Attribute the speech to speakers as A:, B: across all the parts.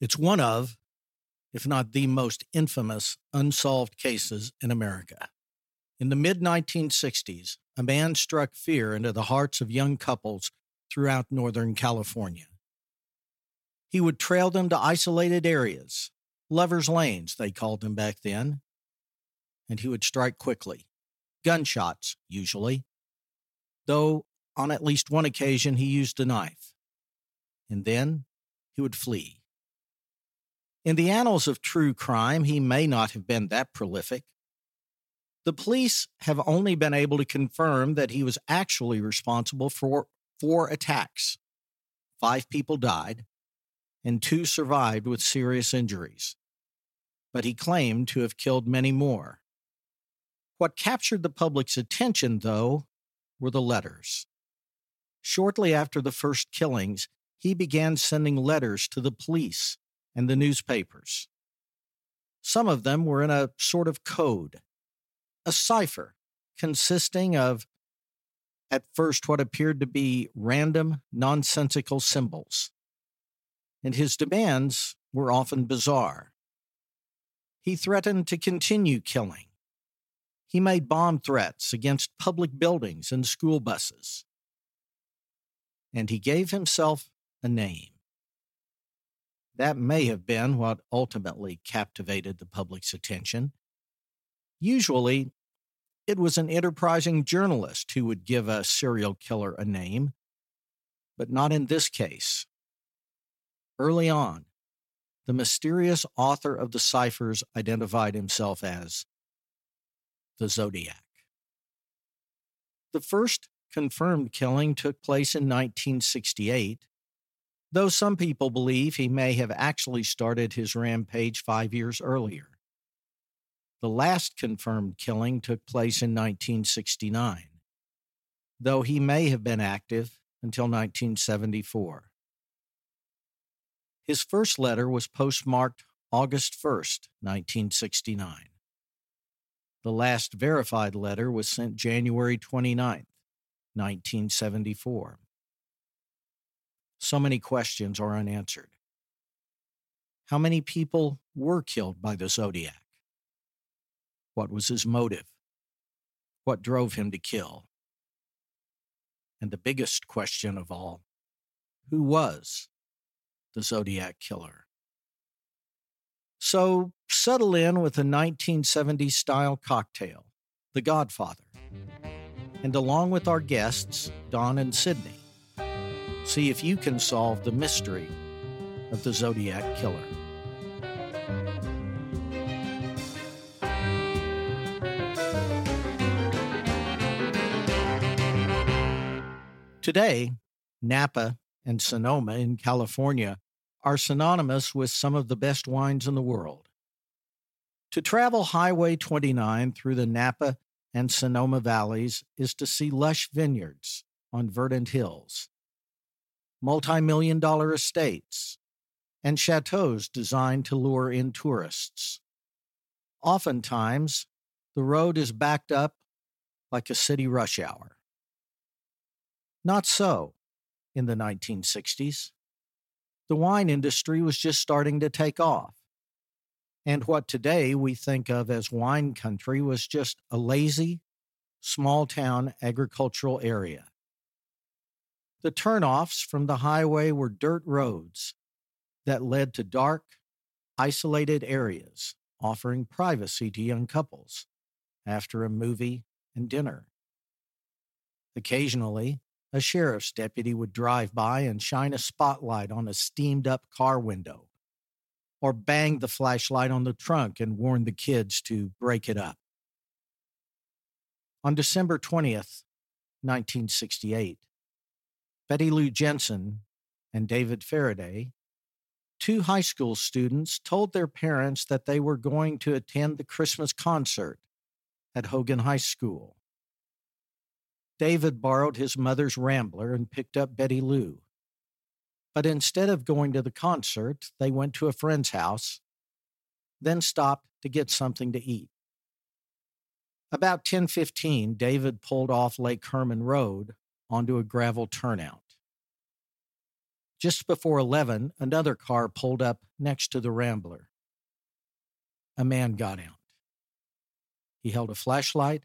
A: It's one of, if not the most infamous, unsolved cases in America. In the mid 1960s, a man struck fear into the hearts of young couples throughout Northern California. He would trail them to isolated areas, lovers' lanes, they called them back then, and he would strike quickly. Gunshots, usually, though on at least one occasion he used a knife. And then he would flee. In the annals of true crime, he may not have been that prolific. The police have only been able to confirm that he was actually responsible for four attacks. Five people died, and two survived with serious injuries. But he claimed to have killed many more. What captured the public's attention, though, were the letters. Shortly after the first killings, he began sending letters to the police and the newspapers. Some of them were in a sort of code, a cipher consisting of, at first, what appeared to be random, nonsensical symbols. And his demands were often bizarre. He threatened to continue killing. He made bomb threats against public buildings and school buses. And he gave himself a name. That may have been what ultimately captivated the public's attention. Usually, it was an enterprising journalist who would give a serial killer a name, but not in this case. Early on, the mysterious author of the ciphers identified himself as the Zodiac. The first confirmed killing took place in 1968 though some people believe he may have actually started his rampage five years earlier. The last confirmed killing took place in 1969, though he may have been active until 1974. His first letter was postmarked August 1st, 1969. The last verified letter was sent January 29th, 1974 so many questions are unanswered. How many people were killed by the Zodiac? What was his motive? What drove him to kill? And the biggest question of all who was the Zodiac killer? So settle in with a 1970s style cocktail, The Godfather. And along with our guests, Don and Sydney, See if you can solve the mystery of the Zodiac Killer. Today, Napa and Sonoma in California are synonymous with some of the best wines in the world. To travel Highway 29 through the Napa and Sonoma valleys is to see lush vineyards on verdant hills multi million dollar estates, and chateaus designed to lure in tourists. Oftentimes, the road is backed up like a city rush hour. Not so in the 1960s. The wine industry was just starting to take off. And what today we think of as wine country was just a lazy, small town agricultural area. The turnoffs from the highway were dirt roads that led to dark, isolated areas offering privacy to young couples after a movie and dinner. Occasionally, a sheriff's deputy would drive by and shine a spotlight on a steamed up car window, or bang the flashlight on the trunk and warn the kids to break it up. On December 20th, 1968, Betty Lou Jensen and David Faraday, two high school students told their parents that they were going to attend the Christmas concert at Hogan High School. David borrowed his mother's Rambler and picked up Betty Lou. But instead of going to the concert, they went to a friend's house, then stopped to get something to eat. About 10:15, David pulled off Lake Herman Road onto a gravel turnout. Just before 11, another car pulled up next to the Rambler. A man got out. He held a flashlight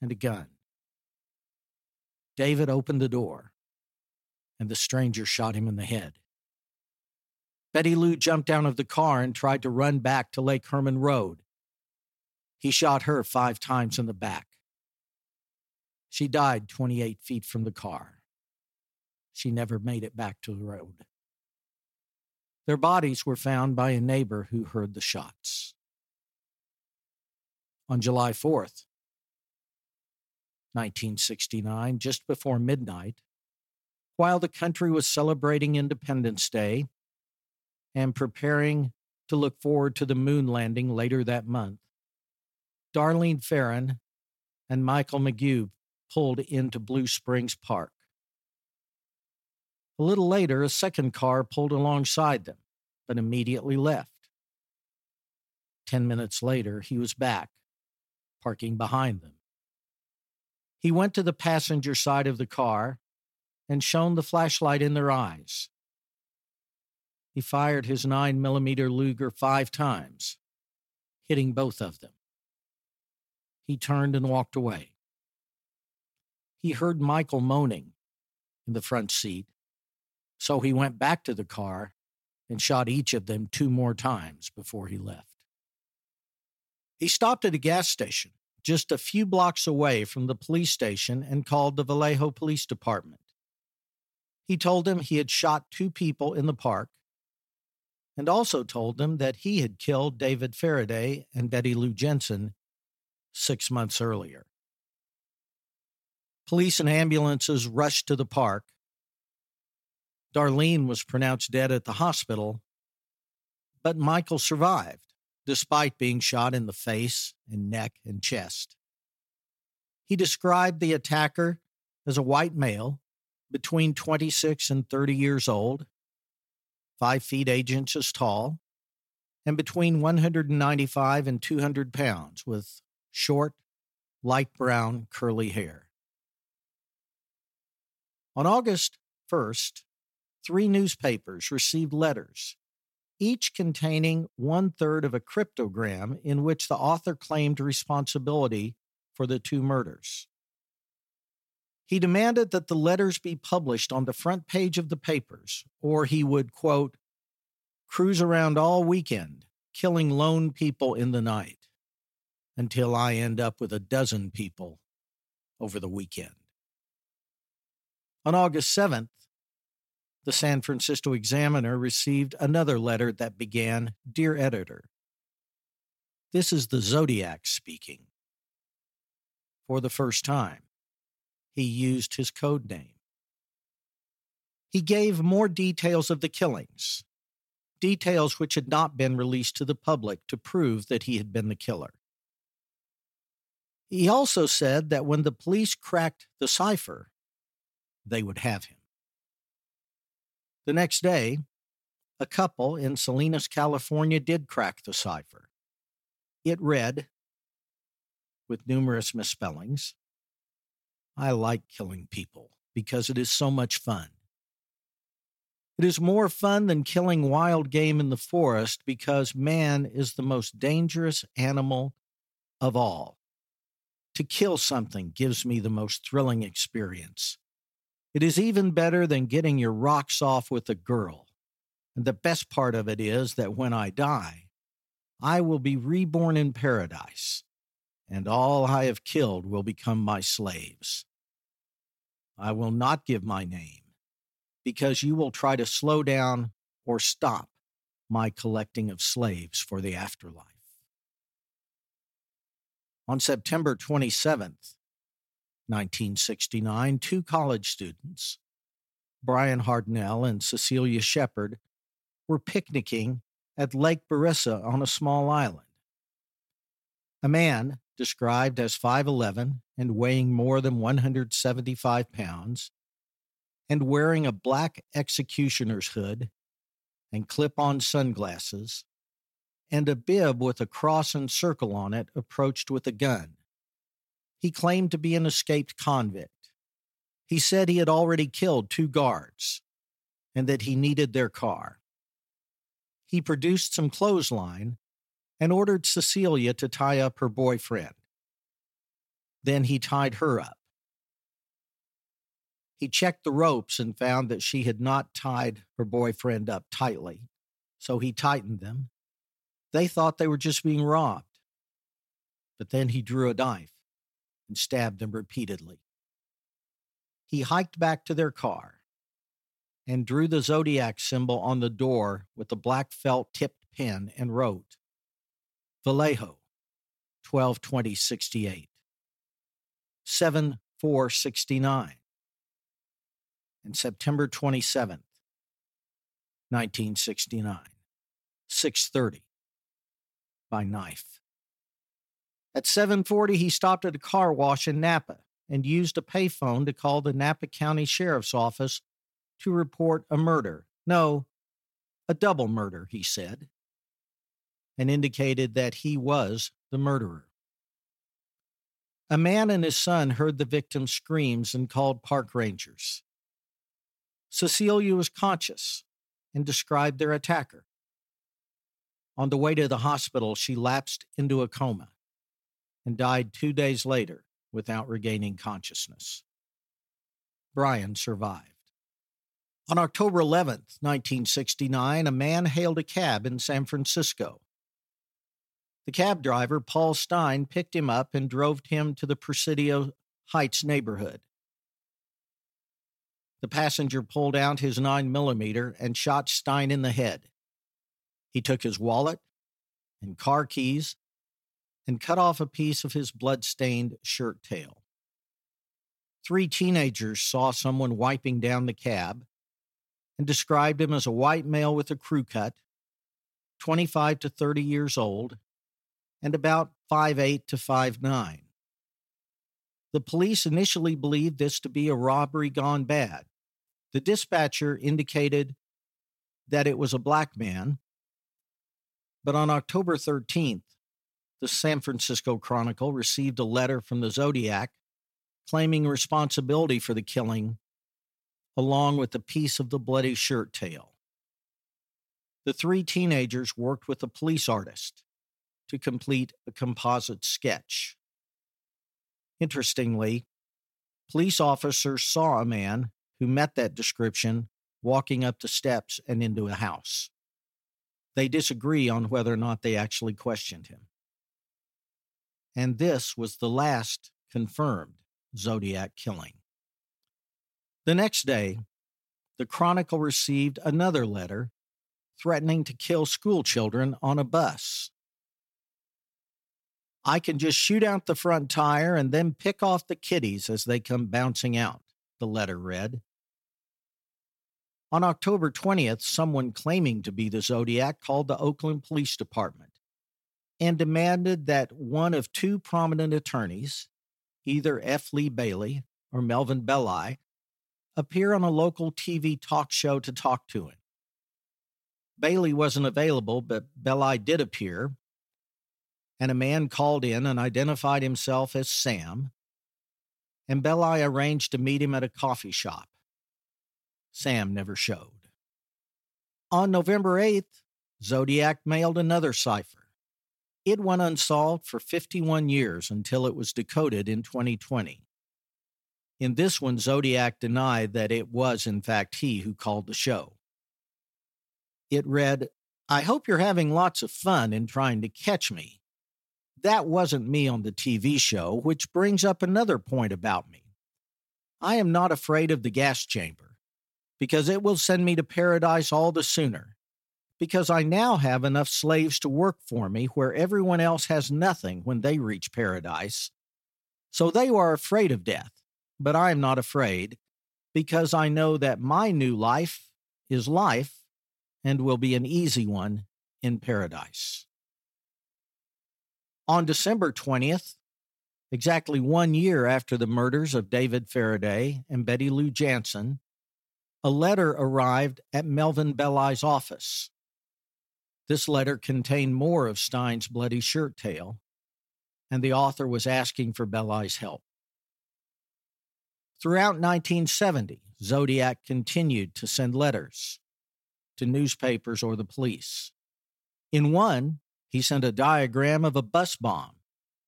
A: and a gun. David opened the door, and the stranger shot him in the head. Betty Lou jumped out of the car and tried to run back to Lake Herman Road. He shot her five times in the back. She died 28 feet from the car. She never made it back to the road. Their bodies were found by a neighbor who heard the shots. On July 4th, 1969, just before midnight, while the country was celebrating Independence Day and preparing to look forward to the moon landing later that month, Darlene Ferrin and Michael Mageau pulled into Blue Springs Park. A little later, a second car pulled alongside them, but immediately left. Ten minutes later, he was back, parking behind them. He went to the passenger side of the car and shone the flashlight in their eyes. He fired his 9 millimeter Luger five times, hitting both of them. He turned and walked away. He heard Michael moaning in the front seat so he went back to the car and shot each of them two more times before he left. He stopped at a gas station just a few blocks away from the police station and called the Vallejo Police Department. He told them he had shot two people in the park and also told them that he had killed David Faraday and Betty Lou Jensen six months earlier. Police and ambulances rushed to the park Darlene was pronounced dead at the hospital, but Michael survived despite being shot in the face and neck and chest. He described the attacker as a white male between 26 and 30 years old, 5 feet 8 inches tall, and between 195 and 200 pounds with short, light brown, curly hair. On August 1st, three newspapers received letters, each containing one third of a cryptogram in which the author claimed responsibility for the two murders. He demanded that the letters be published on the front page of the papers, or he would, quote, cruise around all weekend, killing lone people in the night, until I end up with a dozen people over the weekend. On August 7th, the San Francisco Examiner received another letter that began Dear Editor, This is the Zodiac speaking. For the first time, he used his code name. He gave more details of the killings, details which had not been released to the public to prove that he had been the killer. He also said that when the police cracked the cipher, they would have him. The next day, a couple in Salinas, California did crack the cipher. It read, with numerous misspellings, I like killing people because it is so much fun. It is more fun than killing wild game in the forest because man is the most dangerous animal of all. To kill something gives me the most thrilling experience. It is even better than getting your rocks off with a girl. And the best part of it is that when I die, I will be reborn in paradise, and all I have killed will become my slaves. I will not give my name, because you will try to slow down or stop my collecting of slaves for the afterlife. On September 27th, 1969, two college students, Brian Hartnell and Cecilia Shepard, were picnicking at Lake Berryessa on a small island. A man, described as 5'11 and weighing more than 175 pounds, and wearing a black executioner's hood and clip on sunglasses, and a bib with a cross and circle on it, approached with a gun. He claimed to be an escaped convict. He said he had already killed two guards. and that he needed their car. He produced some clothesline and ordered Cecilia to tie up her boyfriend. Then he tied her up. He checked the ropes and found that she had not tied her boyfriend up tightly, so he tightened them. They thought they were just being robbed. But then he drew a knife and stabbed them repeatedly. He hiked back to their car and drew the zodiac symbol on the door with a black felt tipped pen and wrote, Vallejo, 122068, 7469, and September 27th, 1969, 630, by knife. At 7:40 he stopped at a car wash in Napa and used a payphone to call the Napa County Sheriff's Office to report a murder. No, a double murder, he said, and indicated that he was the murderer. A man and his son heard the victim's screams and called park rangers. Cecilia was conscious and described their attacker. On the way to the hospital, she lapsed into a coma and died two days later without regaining consciousness. Brian survived. On October 11, 1969, a man hailed a cab in San Francisco. The cab driver, Paul Stine, picked him up and drove him to the Presidio Heights neighborhood. The passenger pulled out his 9mm and shot Stine in the head. He took his wallet and car keys and cut off a piece of his blood-stained shirt tail. Three teenagers saw someone wiping down the cab and described him as a white male with a crew cut, 25 to 30 years old, and about 5'8 to 5'9. The police initially believed this to be a robbery gone bad. The dispatcher indicated that it was a black man, but on October 13th, the San Francisco Chronicle received a letter from the Zodiac claiming responsibility for the killing, along with a piece of the bloody shirt tail. The three teenagers worked with a police artist to complete a composite sketch. Interestingly, police officers saw a man who met that description walking up the steps and into a house. They disagree on whether or not they actually questioned him and this was the last confirmed Zodiac killing. The next day, the Chronicle received another letter threatening to kill schoolchildren on a bus. I can just shoot out the front tire and then pick off the kiddies as they come bouncing out, the letter read. On October 20th, someone claiming to be the Zodiac called the Oakland Police Department and demanded that one of two prominent attorneys, either F. Lee Bailey or Melvin Belli, appear on a local TV talk show to talk to him. Bailey wasn't available, but Belli did appear, and a man called in and identified himself as Sam, and Belli arranged to meet him at a coffee shop. Sam never showed. On November 8th, Zodiac mailed another cipher it went unsolved for 51 years until it was decoded in 2020. In this one, Zodiac denied that it was, in fact, he who called the show. It read, I hope you're having lots of fun in trying to catch me. That wasn't me on the TV show, which brings up another point about me. I am not afraid of the gas chamber, because it will send me to paradise all the sooner because I now have enough slaves to work for me where everyone else has nothing when they reach paradise. So they are afraid of death, but I am not afraid because I know that my new life is life and will be an easy one in paradise. On December 20th, exactly one year after the murders of David Faraday and Betty Lou Jensen, a letter arrived at Melvin Belli's office. This letter contained more of Stine's bloody shirt tail, and the author was asking for Belli's help. Throughout 1970, Zodiac continued to send letters to newspapers or the police. In one, he sent a diagram of a bus bomb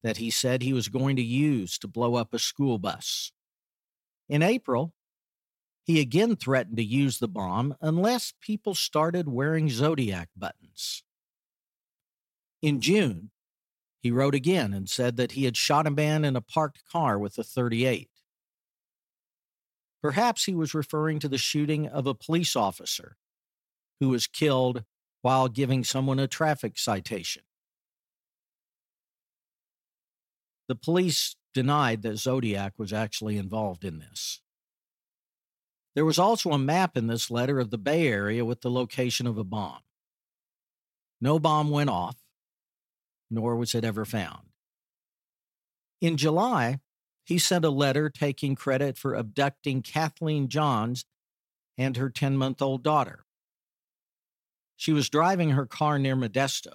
A: that he said he was going to use to blow up a school bus. In April, he again threatened to use the bomb unless people started wearing Zodiac buttons. In June, he wrote again and said that he had shot a man in a parked car with a 38. Perhaps he was referring to the shooting of a police officer who was killed while giving someone a traffic citation. The police denied that Zodiac was actually involved in this. There was also a map in this letter of the Bay Area with the location of a bomb. No bomb went off, nor was it ever found. In July, he sent a letter taking credit for abducting Kathleen Johns and her 10 month old daughter. She was driving her car near Modesto.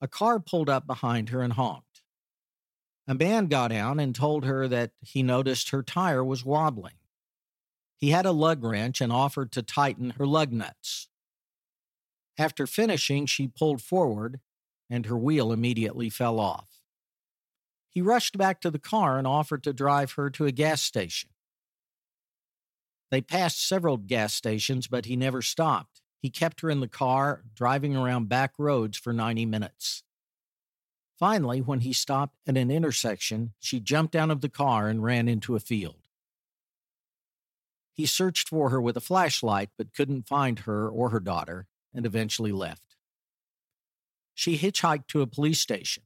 A: A car pulled up behind her and honked. A man got out and told her that he noticed her tire was wobbling. He had a lug wrench and offered to tighten her lug nuts. After finishing, she pulled forward and her wheel immediately fell off. He rushed back to the car and offered to drive her to a gas station. They passed several gas stations, but he never stopped. He kept her in the car, driving around back roads for 90 minutes. Finally, when he stopped at an intersection, she jumped out of the car and ran into a field. He searched for her with a flashlight but couldn't find her or her daughter and eventually left. She hitchhiked to a police station.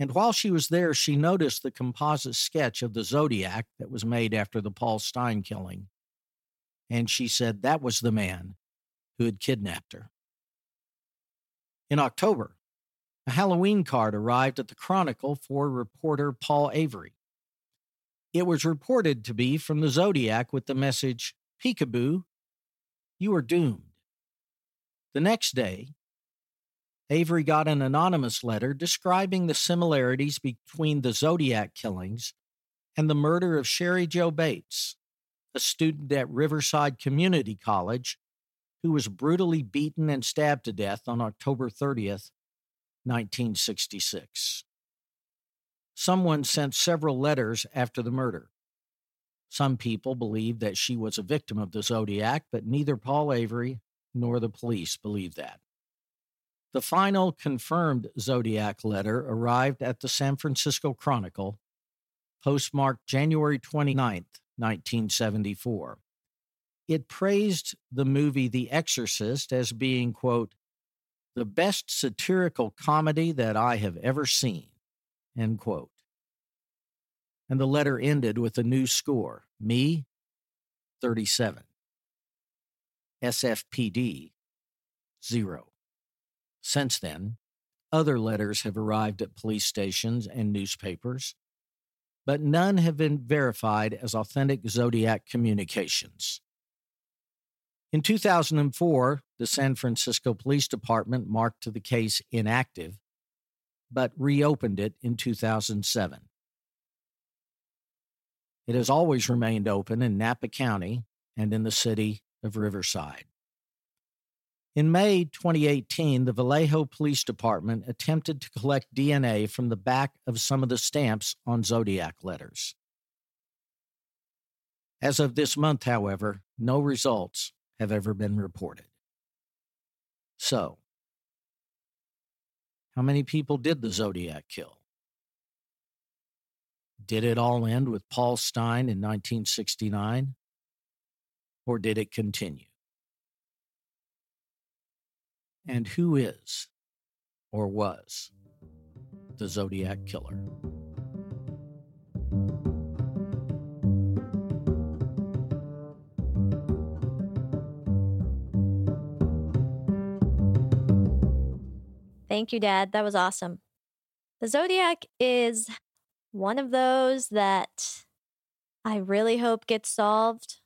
A: And while she was there, she noticed the composite sketch of the Zodiac that was made after the Paul Stine killing. And she said that was the man who had kidnapped her. In October, a Halloween card arrived at the Chronicle for reporter Paul Avery. It was reported to be from the Zodiac with the message Peekaboo, you are doomed. The next day, Avery got an anonymous letter describing the similarities between the Zodiac killings and the murder of Cheri Jo Bates, a student at Riverside Community College who was brutally beaten and stabbed to death on October 30th, 1966. Someone sent several letters after the murder. Some people believe that she was a victim of the Zodiac, but neither Paul Avery nor the police believe that. The final confirmed Zodiac letter arrived at the San Francisco Chronicle, postmarked January 29, 1974. It praised the movie The Exorcist as being, quote, the best satirical comedy that I have ever seen. End quote. And the letter ended with a new score me, 37. SFPD, 0. Since then, other letters have arrived at police stations and newspapers, but none have been verified as authentic Zodiac communications. In 2004, the San Francisco Police Department marked the case inactive but reopened it in 2007. It has always remained open in Napa County and in the city of Riverside. In May 2018, the Vallejo Police Department attempted to collect DNA from the back of some of the stamps on Zodiac letters. As of this month, however, no results have ever been reported. So, how many people did the Zodiac kill? Did it all end with Paul Stine in 1969? Or did it continue? And who is or was the Zodiac Killer?
B: Thank you, Dad. That was awesome. The Zodiac is one of those that I really hope gets solved.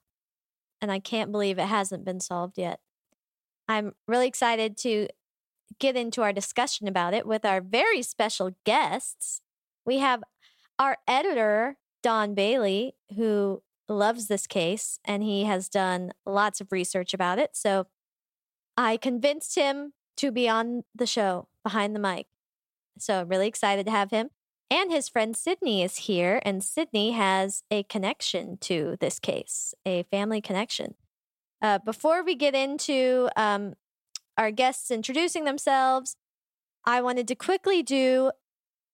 B: And I can't believe it hasn't been solved yet. I'm really excited to get into our discussion about it with our very special guests. We have our editor, Don Bailey, who loves this case and he has done lots of research about it. So I convinced him to be on the show behind the mic. So really excited to have him. And his friend Sydney is here, and Sydney has a connection to this case, a family connection. Uh, before we get into um, our guests introducing themselves, I wanted to quickly do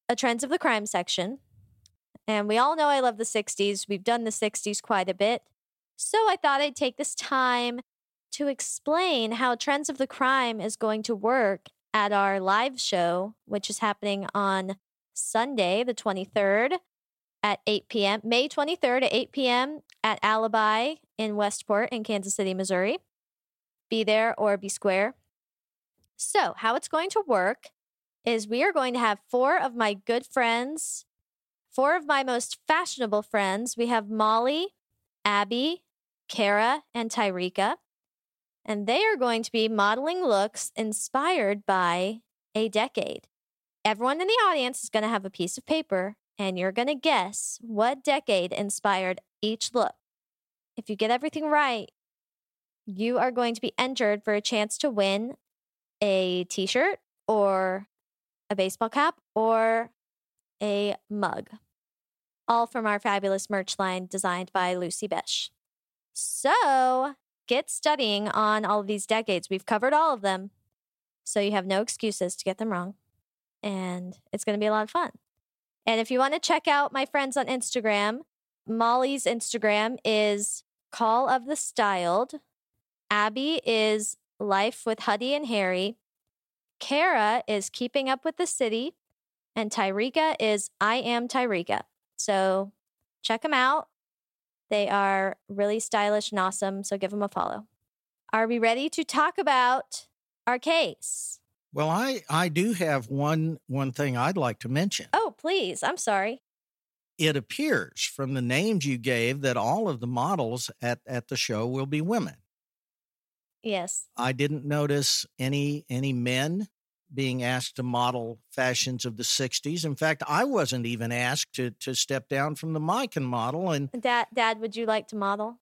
B: a Trends of the Crime section. And we all know I love the 60s. We've done the 60s quite a bit. So I thought I'd take this time to explain how Trends of the Crime is going to work at our live show, which is happening on Sunday, the 23rd at 8 p.m., May 23rd at 8 p.m. at Alibi in Westport in Kansas City, Missouri. Be there or be square. So, how it's going to work is we are going to have four of my good friends, four of my most fashionable friends. We have Molly, Abby, Kara, and Tyrika. And they are going to be modeling looks inspired by a decade. Everyone in the audience is going to have a piece of paper and you're going to guess what decade inspired each look. If you get everything right, you are going to be entered for a chance to win a t shirt or a baseball cap or a mug, all from our fabulous merch line designed by Lucy Besh. So get studying on all of these decades. We've covered all of them, so you have no excuses to get them wrong and it's going to be a lot of fun. And if you want to check out my friends on Instagram, Molly's Instagram is Call of the Styled. Abby is Life with Huddy and Harry. Kara is Keeping Up with the City. And Tyrika is I Am Tyrika. So check them out. They are really stylish and awesome. So give them a follow. Are we ready to talk about our case?
A: Well, I I do have one one thing I'd like to mention.
B: Oh, please. I'm sorry.
A: It appears from the names you gave that all of the models at at the show will be women.
B: Yes.
A: I didn't notice any any men being asked to model fashions of the 60s. In fact, I wasn't even asked to to step down from the mic and model and
B: Dad dad would you like to model?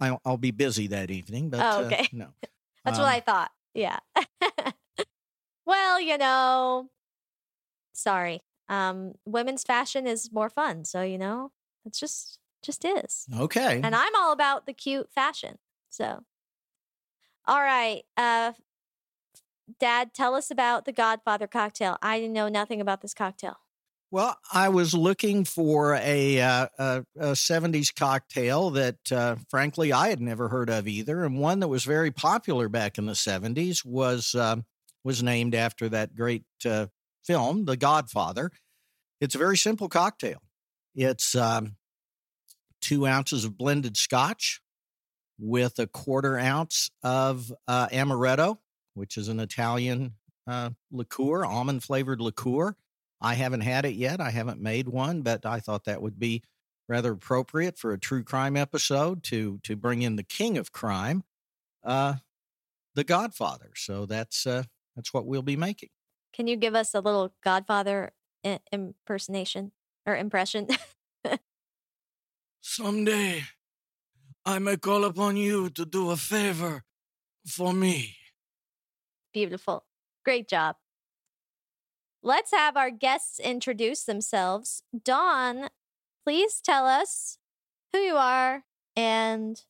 A: I'll, I'll be busy that evening, but
B: oh, okay.
A: Uh, no.
B: That's um, what I thought. Yeah. well, you know, sorry. Um, women's fashion is more fun, so you know, it's just just is.
A: Okay.
B: And I'm all about the cute fashion. So, all right, uh, Dad, tell us about the Godfather cocktail. I know nothing about this cocktail.
A: Well, I was looking for a, uh, a, a 70s cocktail that, uh, frankly, I had never heard of either. And one that was very popular back in the 70s was um, was named after that great uh, film, The Godfather. It's a very simple cocktail. It's um, two ounces of blended scotch with a quarter ounce of uh, amaretto, which is an Italian uh, liqueur, almond flavored liqueur. I haven't had it yet. I haven't made one, but I thought that would be rather appropriate for a true crime episode to to bring in the king of crime, uh, the Godfather. So that's uh, that's what we'll be making.
B: Can you give us a little Godfather impersonation or impression?
C: Someday, I may call upon you to do a favor for me.
B: Beautiful. Great job. Let's have our guests introduce themselves. Don, please tell us who you are and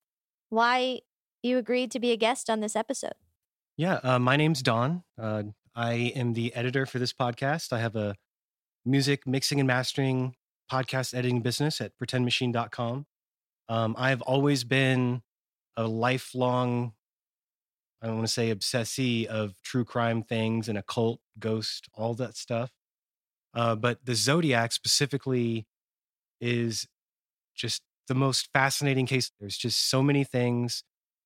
B: why you agreed to be a guest on this episode.
D: Yeah, uh, my name's Don. Uh, I am the editor for this podcast. I have a music mixing and mastering podcast editing business at pretendmachine.com. Um, I've always been a lifelong, I don't want to say obsessee of true crime things and occult, ghost, all that stuff. Uh, but the Zodiac specifically is just the most fascinating case. There's just so many things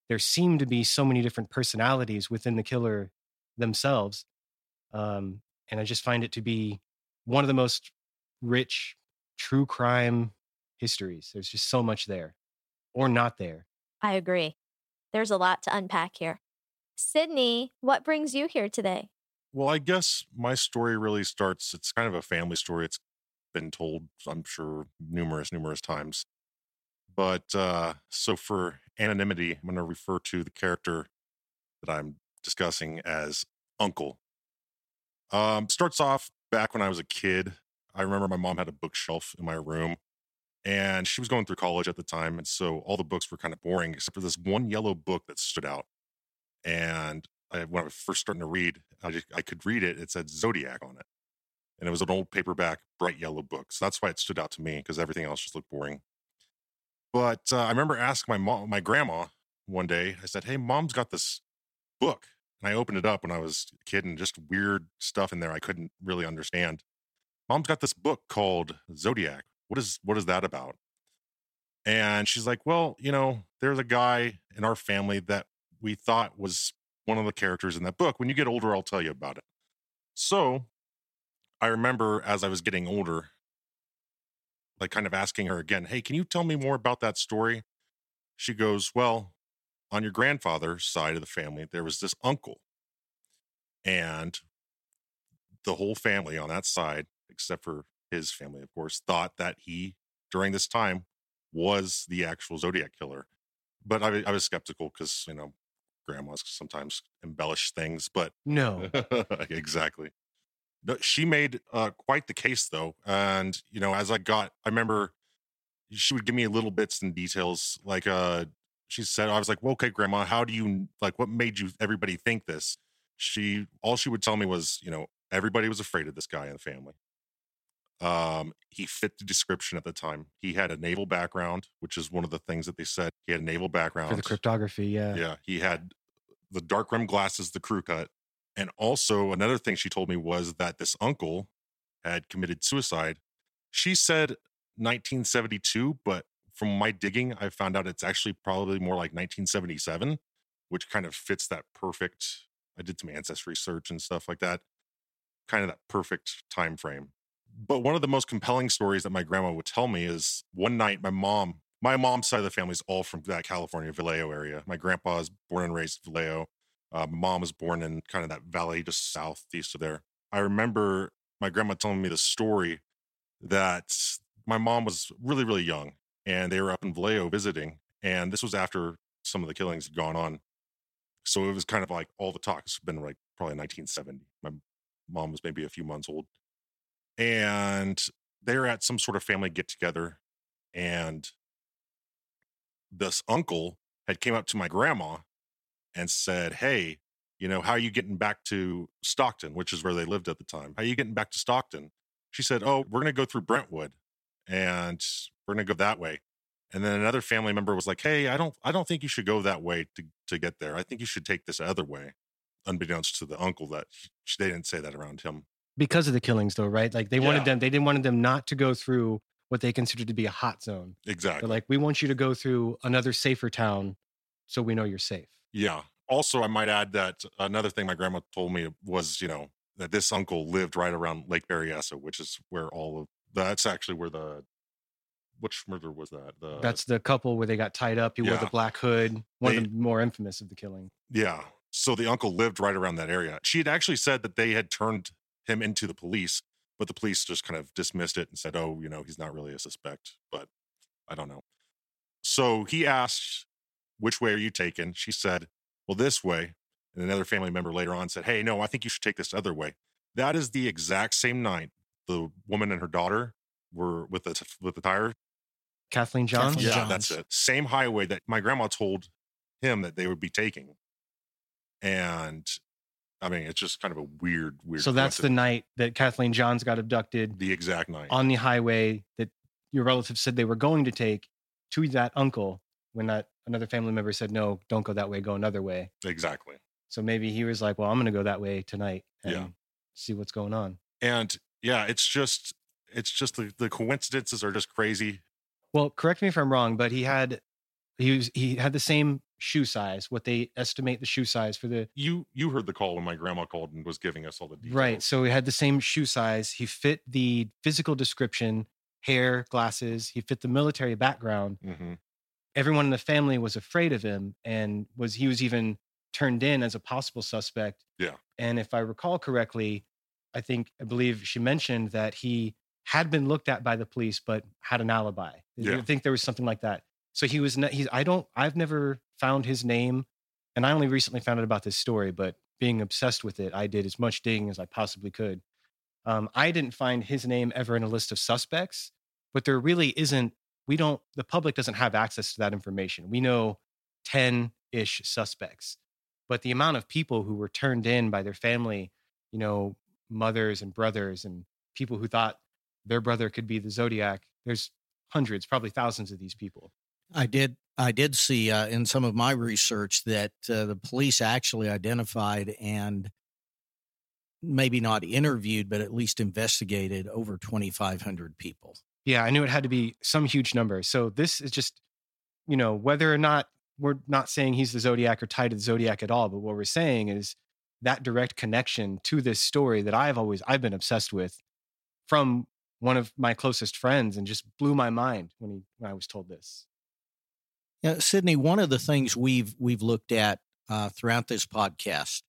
D: there seem to be so many different personalities within the killer themselves. Um, and I just find it to be one of the most rich true crime histories. There's just so much there or not there.
B: I agree. There's a lot to unpack here. Sydney, what brings you here today?
E: Well, I guess my story really starts, it's kind of a family story. It's been told, I'm sure, numerous, numerous times. But uh, so for anonymity, I'm going to refer to the character that I'm discussing as Uncle. Um, starts off back when I was a kid. I remember my mom had a bookshelf in my room and she was going through college at the time. And so all the books were kind of boring, except for this one yellow book that stood out. And I, when I was first starting to read, I, just, I could read it. It said Zodiac on it. And it was an old paperback, bright yellow book. So that's why it stood out to me because everything else just looked boring. But uh, I remember asking my mom, my grandma one day, I said, Hey, mom's got this book. And I opened it up when I was a kid and just weird stuff in there I couldn't really understand. Mom's got this book called Zodiac. What is what is that about? And she's like, Well, you know, there's a guy in our family that we thought was one of the characters in that book. When you get older, I'll tell you about it. So I remember as I was getting older, like kind of asking her again, Hey, can you tell me more about that story? She goes, Well, on your grandfather's side of the family, there was this uncle. And the whole family on that side, except for his family, of course, thought that he, during this time, was the actual Zodiac killer. But I, I was skeptical because, you know, grandmas sometimes embellish things, but
D: No.
E: exactly. She made uh, quite the case, though. And, you know, as I got, I remember she would give me little bits and details. Like, uh, she said, I was like, well, okay, grandma, how do you, like, what made you, everybody think this? She, all she would tell me was, you know, everybody was afraid of this guy in the family. Um, he fit the description at the time. He had a naval background, which is one of the things that they said. He had a naval background
D: For the cryptography, yeah.
E: yeah, he had the dark rim glasses, the crew cut. And also, another thing she told me was that this uncle had committed suicide. She said 1972, but from my digging, I found out it's actually probably more like 1977, which kind of fits that perfect. I did some ancestry research and stuff like that, kind of that perfect time frame. But one of the most compelling stories that my grandma would tell me is one night my mom, my mom's side of the family is all from that California Vallejo area. My grandpa is born and raised Vallejo. Uh, my mom was born in kind of that valley just southeast of there. I remember my grandma telling me the story that my mom was really, really young and they were up in Vallejo visiting. And this was after some of the killings had gone on. So it was kind of like all the talk. It's been like probably 1970. My mom was maybe a few months old. And they're at some sort of family get together. And this uncle had came up to my grandma and said, Hey, you know, how are you getting back to Stockton, which is where they lived at the time? How are you getting back to Stockton? She said, Oh, we're going to go through Brentwood and we're going to go that way. And then another family member was like, Hey, I don't, I don't think you should go that way to, to get there. I think you should take this other way. Unbeknownst to the uncle that he, they didn't say that around him.
D: Because of the killings, though, right? Like they
E: Yeah.
D: wanted them, they didn't want them not to go through what they considered to be a hot zone.
E: Exactly.
D: They're like, we want you to go through another safer town so we know you're safe.
E: Yeah. Also, I might add that another thing my grandma told me was, you know, that this uncle lived right around Lake Berryessa, which is where all of that's actually where the which murder was that? The
D: That's the couple where they got tied up. He wore the black hood. One
E: They-
D: of the more infamous of the killing.
E: yeah. So the uncle lived right around that area. She had actually said that they had turned him into the police, but the police just kind of dismissed it and said, "Oh, you know, he's not really a suspect." But I don't know. So he asked, "Which way are you taking?" She said, "Well, this way." And another family member later on said, "Hey, no, I think you should take this other way." That is the exact same night the woman and her daughter were with the with the tire.
D: Kathleen Johns?
A: Kathleen
E: Yeah,
A: Johns.
E: that's it. Same highway that my grandma told him that they would be taking. And I mean, it's just kind of a weird, weird.
D: So that's the
E: coincidence.
D: night that Kathleen Johns got abducted
E: the exact night.
D: on the highway that your relative said they were going to take to that uncle when that another family member said, no, don't go that way, go another way.
E: exactly.
D: So maybe he was like, well, I'm going to go that way tonight and
E: Yeah.
D: see what's going on.
E: And yeah, it's just, it's just the, the coincidences are just crazy.
D: Well, correct me if I'm wrong, but he had he was he had the same shoe size, what they estimate the shoe size for the
E: You you heard the call when my grandma called and was giving us all the details.
D: right. So he had the same shoe size. He fit the physical description, hair, glasses. He fit the military background.
E: hmm
D: Everyone in the family was afraid of him, and was he was even turned in as a possible suspect.
E: Yeah.
D: And if I recall correctly, I think I believe she mentioned that he had been looked at by the police, but had an alibi.
E: Yeah.
D: I think there was something like that. So he was. he's, I don't. I've never found his name, and I only recently found out about this story. But being obsessed with it, I did as much digging as I possibly could. Um, I didn't find his name ever in a list of suspects, but there really isn't. We don't. The public doesn't have access to that information. We know ten ish suspects, but the amount of people who were turned in by their family, you know, mothers and brothers and people who thought their brother could be the Zodiac. There's hundreds, probably thousands of these people.
A: I did. I did see uh, in some of my research that uh, the police actually identified and maybe not interviewed, but at least investigated over 2,500 people.
D: Yeah, I knew it had to be some huge number. So this is just, you know, whether or not we're not saying he's the Zodiac or tied to the Zodiac at all, but what we're saying is that direct connection to this story that I've always I've been obsessed with from one of my closest friends and just blew my mind when he when I was told this.
A: Yeah, Sydney, one of the things we've we've looked at uh, throughout this podcast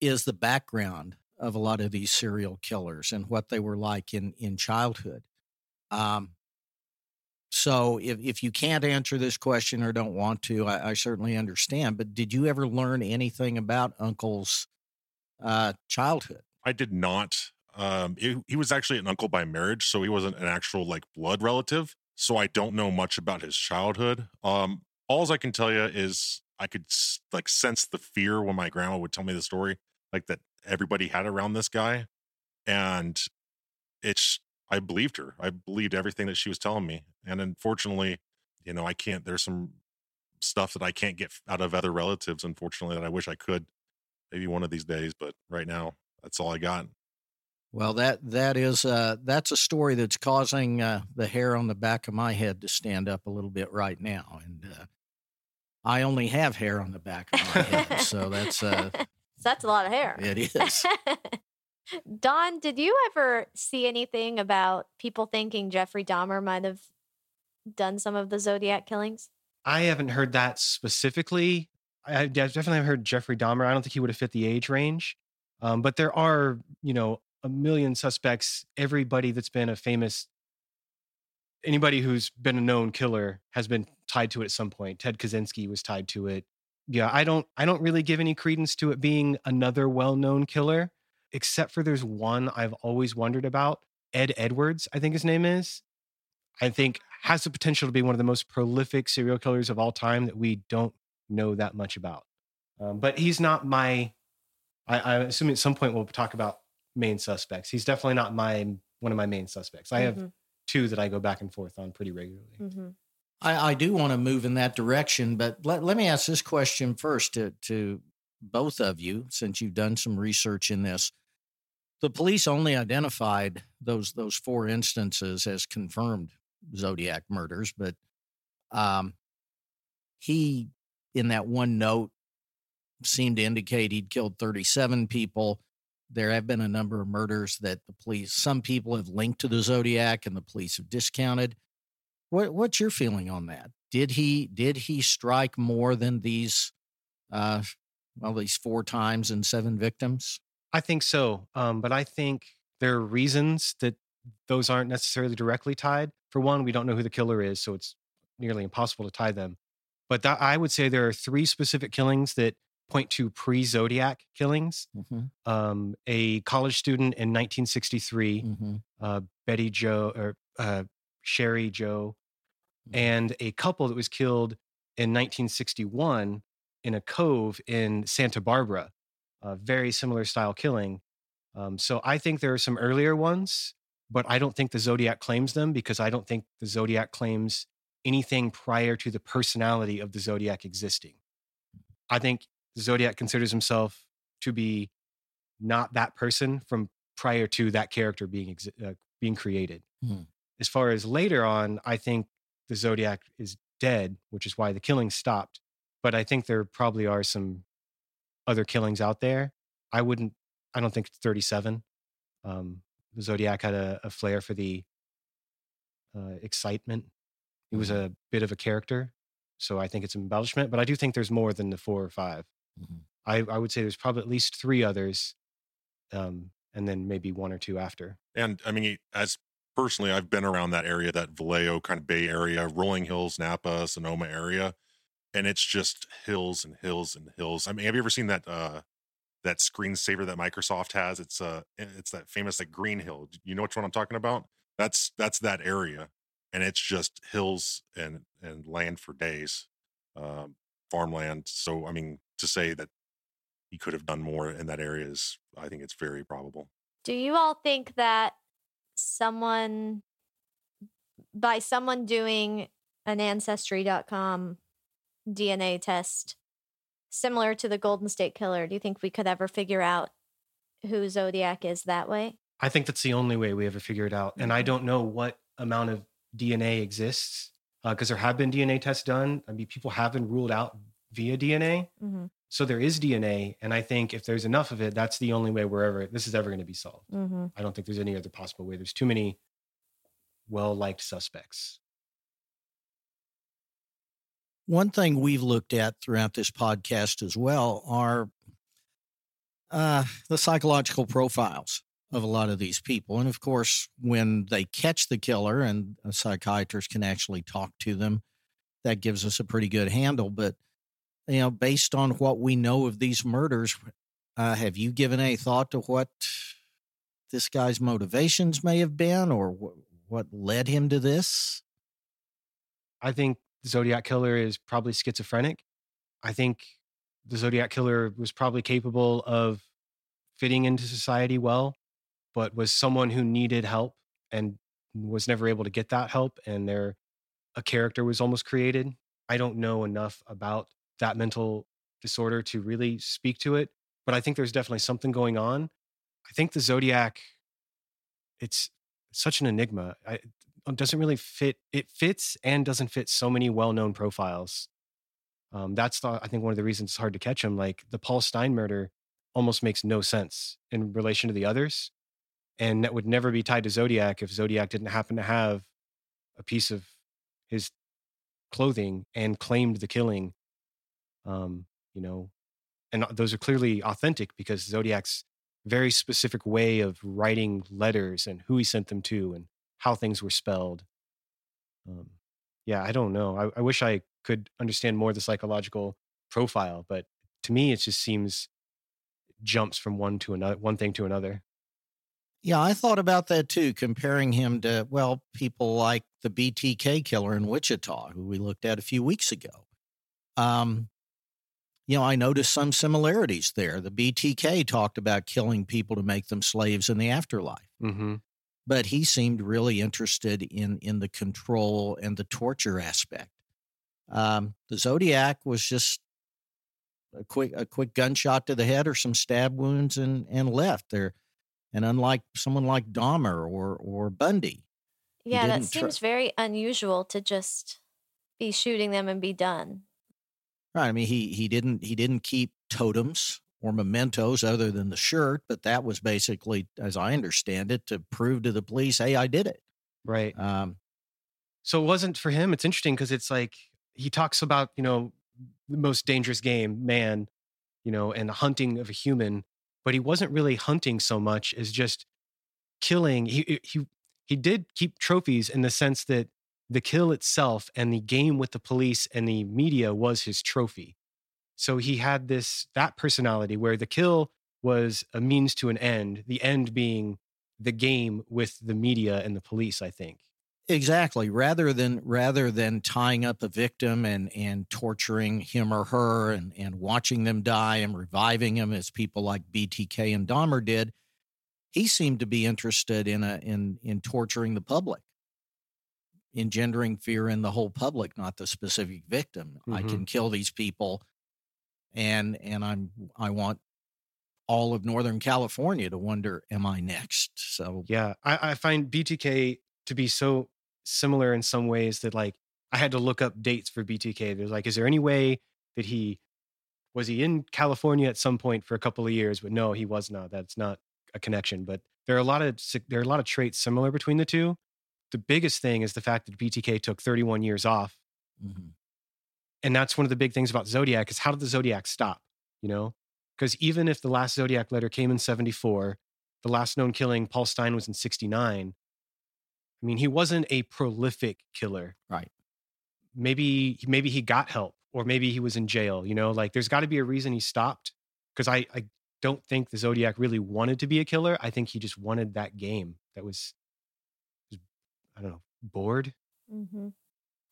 A: is the background of a lot of these serial killers and what they were like in in childhood. Um, so if if you can't answer this question or don't want to, I, I certainly understand. But did you ever learn anything about Uncle's uh, childhood?
E: I did not. Um, he, he was actually an uncle by marriage, so he wasn't an actual like blood relative. So I don't know much about his childhood. Um, alls I can tell you is I could like sense the fear when my grandma would tell me the story, like that everybody had around this guy, and it's I believed her. I believed everything that she was telling me, and unfortunately, you know, I can't. There's some stuff that I can't get out of other relatives, unfortunately, that I wish I could. Maybe one of these days, but right now, that's all I got.
A: Well, that that is uh, that's a story that's causing uh, the hair on the back of my head to stand up a little bit right now, and uh, I only have hair on the back of my head, so that's uh,
B: that's a lot of hair.
A: It is.
B: Don, did you ever see anything about people thinking Jeffrey Dahmer might have done some of the Zodiac killings?
D: I haven't heard that specifically. I definitely have heard Jeffrey Dahmer. I don't think he would have fit the age range. Um, but there are, you know, a million suspects. Everybody that's been a famous, anybody who's been a known killer has been tied to it at some point. Ted Kaczynski was tied to it. Yeah, I don't, I don't really give any credence to it being another well-known killer, except for there's one I've always wondered about. Ed Edwards, I think his name is. I think has the potential to be one of the most prolific serial killers of all time that we don't know that much about. Um, but he's not my. I, I assume at some point we'll talk about main suspects. He's definitely not my one of my main suspects. I have mm-hmm. two that I go back and forth on pretty regularly.
B: Mm-hmm.
A: I, I, do want to move in that direction, but let, let me ask this question first to, to both of you, since you've done some research in this. The police only identified those those four instances as confirmed Zodiac murders, but um, he, in that one note, seemed to indicate he'd killed 37 people there have been a number of murders that the police, some people have linked to the Zodiac and the police have discounted. What, what's your feeling on that? Did he did he strike more than these, uh, well, these four times and seven victims?
D: I think so, um, but I think there are reasons that those aren't necessarily directly tied. For one, we don't know who the killer is, so it's nearly impossible to tie them. But that, I would say there are three specific killings that point to pre Zodiac killings. Mm-hmm. Um, a college student in 1963, mm-hmm. uh, Betty Joe or uh, Cheri Jo, mm-hmm. and a couple that was killed in 1961 in a cove in Santa Barbara. A very similar style killing. Um, so I think there are some earlier ones, but I don't think the Zodiac claims them because I don't think the Zodiac claims anything prior to the personality of the Zodiac existing. I think Zodiac considers himself to be not that person from prior to that character being uh, being created. Hmm. As far as later on, I think the Zodiac is dead, which is why the killing stopped. But I think there probably are some other killings out there. I wouldn't. I don't think 37. Um, the Zodiac had a, a flair for the uh, excitement. He was mm-hmm. a bit of a character, so I think it's embellishment. But I do think there's more than the four or 5 mm-hmm. I, I would say there's probably at least three others, um, and then maybe one or two after.
E: And I mean, as personally, I've been around that area, that Vallejo kind of Bay area, Rolling Hills, Napa, Sonoma area, and it's just hills and hills and hills. I mean, have you ever seen that uh that screensaver that Microsoft has? It's uh it's that famous like Green Hill. You know which one I'm talking about? That's that's that area, and it's just hills and and land for days, um, farmland. So I mean, to say that he could have done more in that area is, I think it's very probable.
B: Do you all think that someone, by someone doing an Ancestry.com DNA test similar to the Golden State Killer, do you think we could ever figure out who Zodiac is that way?
D: I think that's the only way we ever figure it out. And I
B: Mhm.
D: don't know what amount of DNA exists because there have been DNA tests done. I mean, people have been ruled out via DNA.
B: Mm-hmm.
D: So there is DNA. And I think if there's enough of it, that's the only way wherever this is ever going to be solved.
B: Mm-hmm.
D: I don't think there's any other possible way. There's too many well liked suspects.
A: One thing we've looked at throughout this podcast as well are uh, the psychological profiles of a lot of these people. And of course, when they catch the killer and a psychiatrist can actually talk to them, that gives us a pretty good handle. But, you know, based on what we know of these murders, uh, have you given any thought to what this guy's motivations may have been or wh- what led him to this?
D: I think the Zodiac Killer is probably schizophrenic. I think the Zodiac Killer was probably capable of fitting into society well, but was someone who needed help and was never able to get that help. And there, a character was almost created. I don't know enough about that mental disorder to really speak to it, but I think there's definitely something going on. I think the Zodiac, it's such an enigma. I, it doesn't really fit. It fits and doesn't fit so many well-known profiles. Um, that's the, I think one of the reasons it's hard to catch him. Like the Paul Stine murder almost makes no sense in relation to the others, and that would never be tied to Zodiac if Zodiac didn't happen to have a piece of his clothing and claimed the killing. Um, you know, and those are clearly authentic because Zodiac's very specific way of writing letters and who he sent them to and how things were spelled. Um, yeah, I don't know. I, I wish I could understand more the psychological profile, but to me, it just seems jumps from one to another, one thing to another.
A: Yeah, I thought about that too, comparing him to, well, people like the BTK killer in Wichita, who we looked at a few weeks ago. Um, you know, I noticed some similarities there. The BTK talked about killing people to make them slaves in the afterlife,
D: Mm-hmm.
A: but he seemed really interested in in the control and the torture aspect. Um, the Zodiac was just a quick a quick gunshot to the head or some stab wounds and and left there. And unlike someone like Dahmer or or Bundy,
B: Yeah, that
A: didn't tr-
B: seems very unusual to just be shooting them and be done.
A: right? I mean, he he didn't he didn't keep totems or mementos other than the shirt, but that was basically, as I understand it, to prove to the police, hey, I did it.
D: Right.
A: Um,
D: So it wasn't for him. It's interesting because it's like he talks about, you know, the most dangerous game, man, you know, and the hunting of a human, but he wasn't really hunting so much as just killing. He he he did keep trophies in the sense that the kill itself and the game with the police and the media was his trophy. So he had this that personality where the kill was a means to an end, the end being the game with the media and the police, I think.
A: Exactly. Rather than rather than tying up a victim and and torturing him or her and and watching them die and reviving them as people like BTK and Dahmer did, he seemed to be interested in a in in torturing the public, engendering fear in the whole public, not the specific victim. I
D: Mhm.
A: can kill these people, and and I'm I want all of Northern California to wonder, am I next? So
D: Yeah, I, I find BTK to be so similar in some ways that like I had to look up dates for BTK. There's like, is there any way that he was he in California at some point for a couple of years? But no, he was not. That's not a connection. But there are a lot of there are a lot of traits similar between the two. The biggest thing is the fact that BTK took 31 years off,
A: mhm.
D: and that's one of the big things about Zodiac is how did the Zodiac stop? You know, because even if the last Zodiac letter came in 74, the last known killing Paul Stine was in 69 I mean, he wasn't a prolific killer.
A: Right.
D: Maybe maybe he got help or maybe he was in jail, you know, like there's got to be a reason he stopped because I I don't think the Zodiac really wanted to be a killer. I think he just wanted that game that was, was I don't know, bored.
B: hmm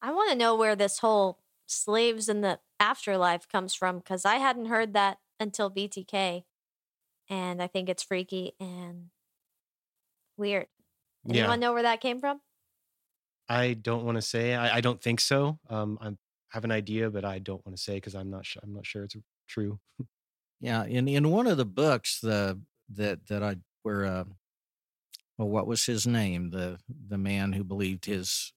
B: I want to know where this whole slaves in the afterlife comes from because I hadn't heard that until BTK. And I think it's freaky and weird. Anyone
D: Yeah.
B: know where that came from?
D: I don't want to say. I, I don't think so. Um, I have an idea, but I don't want to say because I'm not sure. I'm not sure it's true.
A: Yeah, in in one of the books, the that that I where uh, well, what was his name? The the man who believed his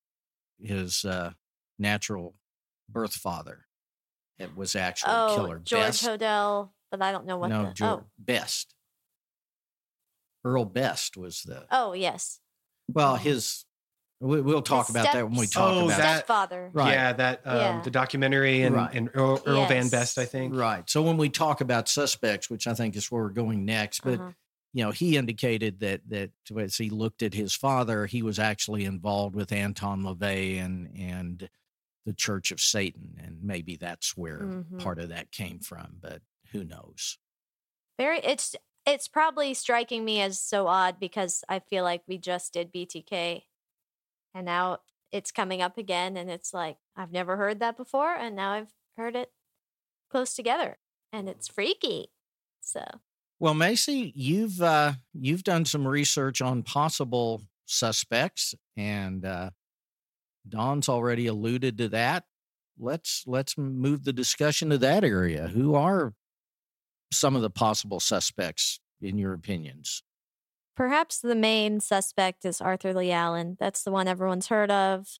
A: his uh, natural birth father it was actually a
B: oh,
A: killer.
B: George
A: Best,
B: Hodel, but I don't know what
A: no,
B: the.
A: George, Best. Earl Best was the
B: Oh, oh, yes.
A: Well. His we, we'll talk
B: His
A: about that when we talk
D: Oh,
A: about
D: that-
B: Stepfather.
A: Right.
D: Yeah, that um,
B: Yeah.
D: the documentary and,
A: Right.
D: and Earl, Earl Van Best, I think.
A: right. So when we talk about suspects, which I think is where we're going next, but
B: Uh-huh.
A: you know, he indicated that that as he looked at his father, he was actually involved with Anton LaVey and and the Church of Satan, and maybe that's where
B: Mhm.
A: part of that came from. But who knows?
B: Very. It's it's probably striking me as so odd because I feel like we just did BTK, and now it's coming up again, and it's like I've never heard that before, and now I've heard it close together, and it's freaky. So
A: Well, Macy, you've uh, you've done some research on possible suspects, and uh, Don's already alluded to that. Let's let's move the discussion to that area. Who are some of the possible suspects in your opinions?
B: perhaps the main suspect is Arthur Lee Allen. That's the one everyone's heard of.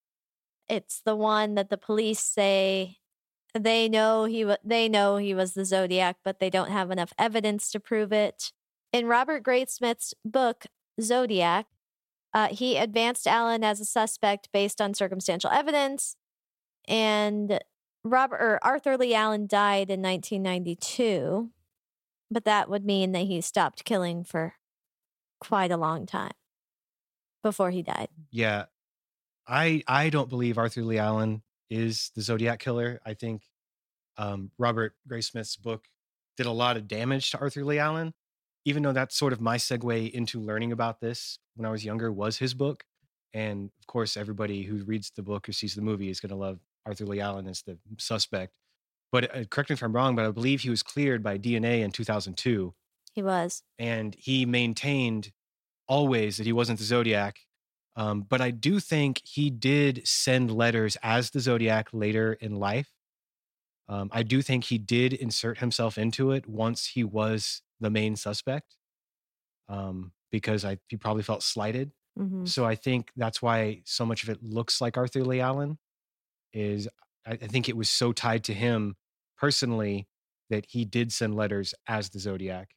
B: It's the one that the police say they know he wa- they know he was the Zodiac, but they don't have enough evidence to prove it. In Robert Graysmith's book Zodiac, uh, he advanced Allen as a suspect based on circumstantial evidence, and Robert Arthur Lee Allen died in 1992, but that would mean that he stopped killing for quite a long time before he died.
D: Yeah, I I don't believe Arthur Lee Allen is the Zodiac killer. I think um, Robert Graysmith's book did a lot of damage to Arthur Lee Allen. Even though that's sort of my segue into learning about this when I was younger was his book, and of course everybody who reads the book or sees the movie is going to love Arthur Lee Allen as the suspect. But uh, correct me if I'm wrong, but I believe he was cleared by DNA in 2002
B: He was.
D: and he maintained always that he wasn't the Zodiac. Um, but I do think he did send letters as the Zodiac later in life. Um, I do think he did insert himself into it once he was the main suspect, um, because I he probably felt slighted.
B: hmm
D: So I think that's why so much of it looks like Arthur Lee Allen. Is I, I think it was so tied to him personally that he did send letters as the Zodiac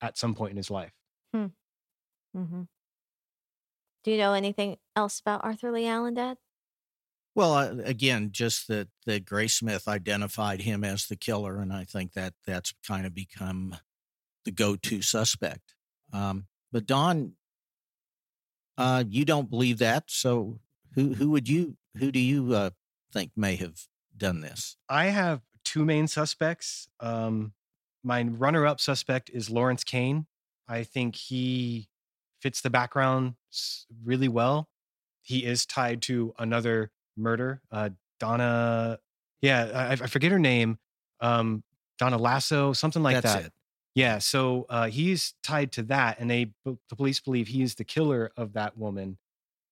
D: at some point in his life.
B: hmm Do you know anything else about Arthur Lee Allen, Dad?
A: Well, uh, again, just that that Graysmith identified him as the killer, and I think that that's kind of become the go-to suspect. Um, but Don, uh, you don't believe that, so who who would you who do you uh, think may have done this?
D: I have two main suspects. Um, my runner-up suspect is Lawrence Kane. I think he fits the background really well. He is tied to another murder. Uh, Donna, yeah, I, I forget her name. Um, Donna Lasso, something like
A: that's
D: that.
A: it.
D: Yeah, so uh, he's tied to that, and they the police believe he is the killer of that woman.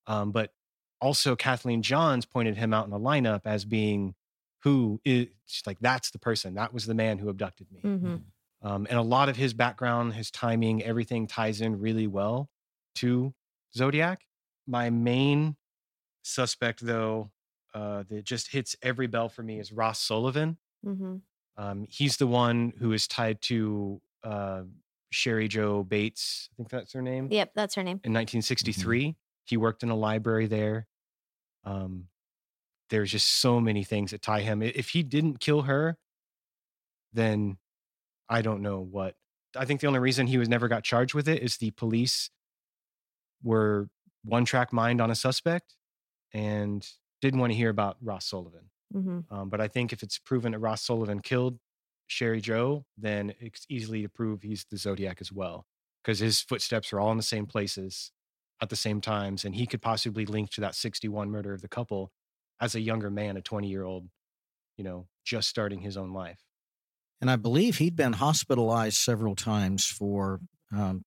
D: Um, but also, Kathleen Johns pointed him out in the lineup as being who is like that's the person that was the man who abducted me.
B: Mm-hmm.
D: Um, and a lot of his background, his timing, everything ties in really well to Zodiac. My main suspect, though, uh, that just hits every bell for me is Ross Sullivan.
B: Mm-hmm.
D: Um, he's the one who is tied to uh, Cheri Jo Bates. I think that's her name.
B: Yep, that's her name.
D: In 1963, he worked in a library there. Um, there's just so many things that tie him. If he didn't kill her, then I don't know what. I think the only reason he was never got charged with it is the police were one track mind on a suspect and didn't want to hear about Ross Sullivan.
B: hmm
D: Um, but I think if it's proven that Ross Sullivan killed Cheri Jo, then it's easily to prove he's the Zodiac as well, because his footsteps are all in the same places at the same times, and he could possibly link to that 61 murder of the couple as a younger man, a 20 year old, you know, just starting his own life.
A: And I believe he'd been hospitalized several times for um,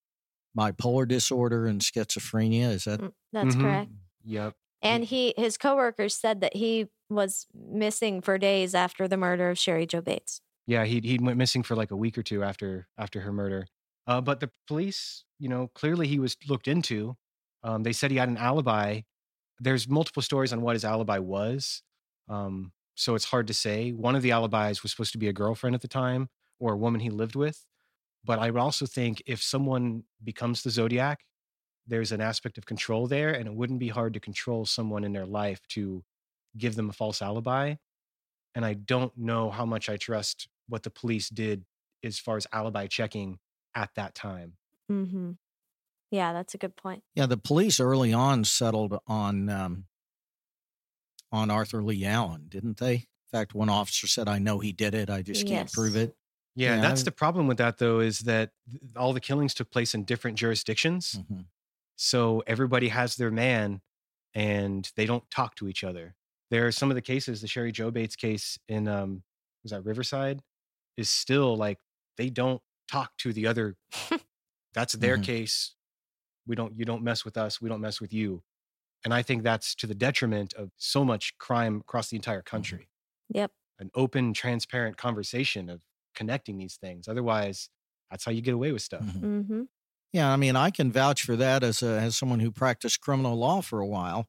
A: bipolar disorder and schizophrenia. Is that
B: Mm, That's
D: Mhm.
B: correct.
D: Yep.
B: And he his coworkers said that he was missing for days after the murder of Cheri Jo Bates.
D: Yeah, he he went missing for like a week or two after after her murder. Uh, but the police, you know, clearly he was looked into. Um, they said he had an alibi. There's multiple stories on what his alibi was, um, so it's hard to say. One of the alibis was supposed to be a girlfriend at the time or a woman he lived with. But I would also think if someone becomes the Zodiac, there's an aspect of control there, and it wouldn't be hard to control someone in their life to give them a false alibi and I don't know how much I trust what the police did as far as alibi checking at that time.
B: Mm-hmm. Yeah, that's a good point.
A: Yeah, the police early on settled on um, on Arthur Lee Allen, didn't they? In fact, one officer said, "I know he did it. I just can't prove it."
D: Yeah,
A: Yeah,
D: that's the problem with that though is that th- all the killings took place in different jurisdictions.
A: Mhm.
D: So everybody has their man and they don't talk to each other. There are some of the cases, the Cheri Jo Bates case in um was that Riverside is still like they don't talk to the other that's their
A: Mhm.
D: case. We don't you don't mess with us, we don't mess with you. And I think that's to the detriment of so much crime across the entire country.
B: Yep.
D: An open, transparent conversation of connecting these things. Otherwise, that's how you get away with stuff.
A: Mhm.
B: Mm-hmm.
A: Yeah, I mean, I can vouch for that as a, as someone who practiced criminal law for a while.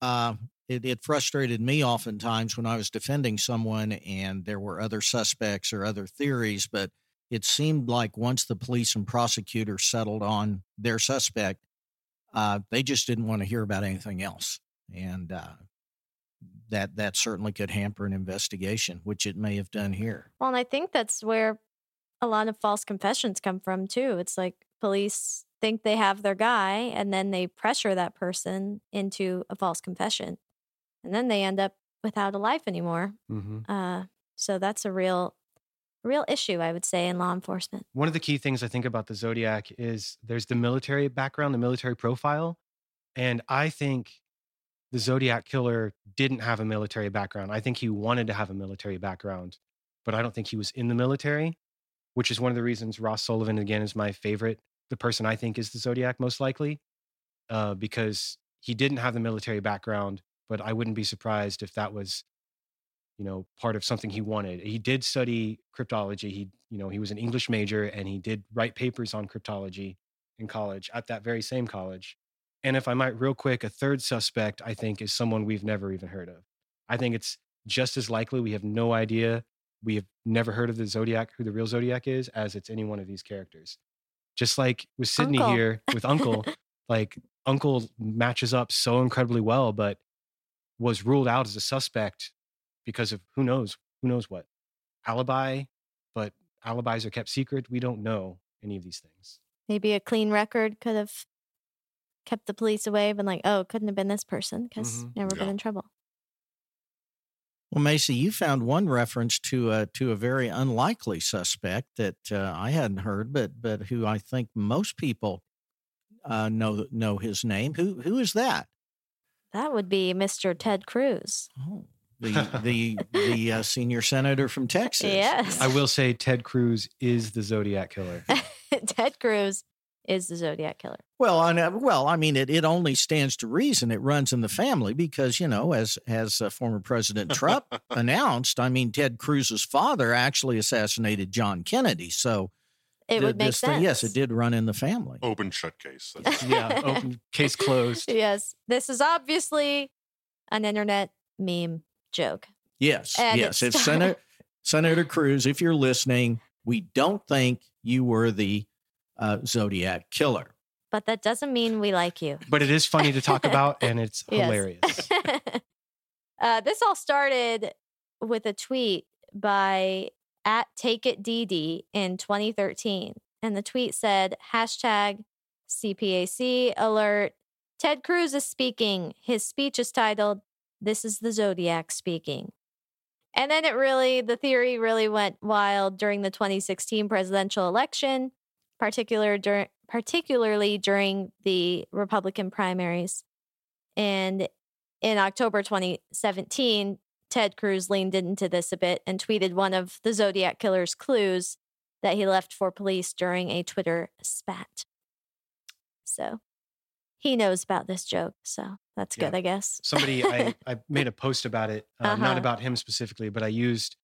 A: Uh, it, it frustrated me oftentimes when I was defending someone and there were other suspects or other theories, but it seemed like once the police and prosecutor settled on their suspect, uh, they just didn't want to hear about anything else, and uh, that that certainly could hamper an investigation, which it may have done here.
B: Well, and I think that's where a lot of false confessions come from too. It's like police think they have their guy and then they pressure that person into a false confession. And then they end up without a life anymore.
D: Mm-hmm.
B: Uh, so that's a real real issue I would say in law enforcement.
D: One of the key things I think about the Zodiac is there's the military background, the military profile. And I think the Zodiac killer didn't have a military background. I think he wanted to have a military background, but I don't think he was in the military, which is one of the reasons Ross Sullivan, again, is my favorite. The person I think is the Zodiac most likely, uh, because he didn't have the military background, but I wouldn't be surprised if that was you know part of something he wanted. He did study cryptology. He you know he was an english major and he did write papers on cryptology in college at that very same college. And if i might real quick a third suspect i think is someone we've never even heard of. I think it's just as likely we have no idea we have never heard of the zodiac who the real zodiac is as it's any one of these characters. Just like with sydney
B: Uncle.
D: here with uncle like uncle matches up so incredibly well but was ruled out as a suspect because of who knows who knows what alibi but alibis are kept secret we don't know any of these things
B: Maybe a clean record could have kept the police away, been like, oh, it couldn't have been this person because
D: Mhm.
B: never been in trouble.
A: Well, Macy, you found one reference to a to a very unlikely suspect that uh, I hadn't heard, but but who I think most people uh, know know his name. Who who is that?
B: That would be Mr. Ted Cruz.
A: Oh, the the the uh, senior senator from Texas.
B: Yes.
D: i will say ted cruz is the zodiac killer
B: Ted Cruz is the Zodiac killer.
A: Well, I know, well, I mean, it, it only stands to reason it runs in the family because you know, as as uh, former President Trump announced, I mean, Ted Cruz's father actually assassinated John Kennedy, so
B: It
A: th-
B: would make sense.
A: thing- yes, it did run in the family.
E: Open shut case.
D: Yeah open case closed
B: yes. This is obviously an internet meme joke.
A: Yes,
B: And
A: yes,
B: it
A: it's Senator Senator Cruz. If you're listening, we don't think you were the uh, Zodiac killer.
B: But that doesn't mean we like you.
D: but it is funny to talk about and it's hilarious
B: uh, this all started with a tweet by at Take It DD in 2013, and the tweet said hashtag CPAC alert Ted Cruz is speaking. His speech is titled, This is the Zodiac Speaking. And then it really, the theory really went wild during the 2016 presidential election, particular dur- particularly during the Republican primaries. And in October 2017, Ted Cruz leaned into this a bit and tweeted one of the Zodiac killer's clues that he left for police during a Twitter spat. So he knows about this joke. So that's
D: Yeah.
B: good, I guess.
D: Somebody, I, I made a post about it, uh, not
B: Uh-huh.
D: about him specifically, but I used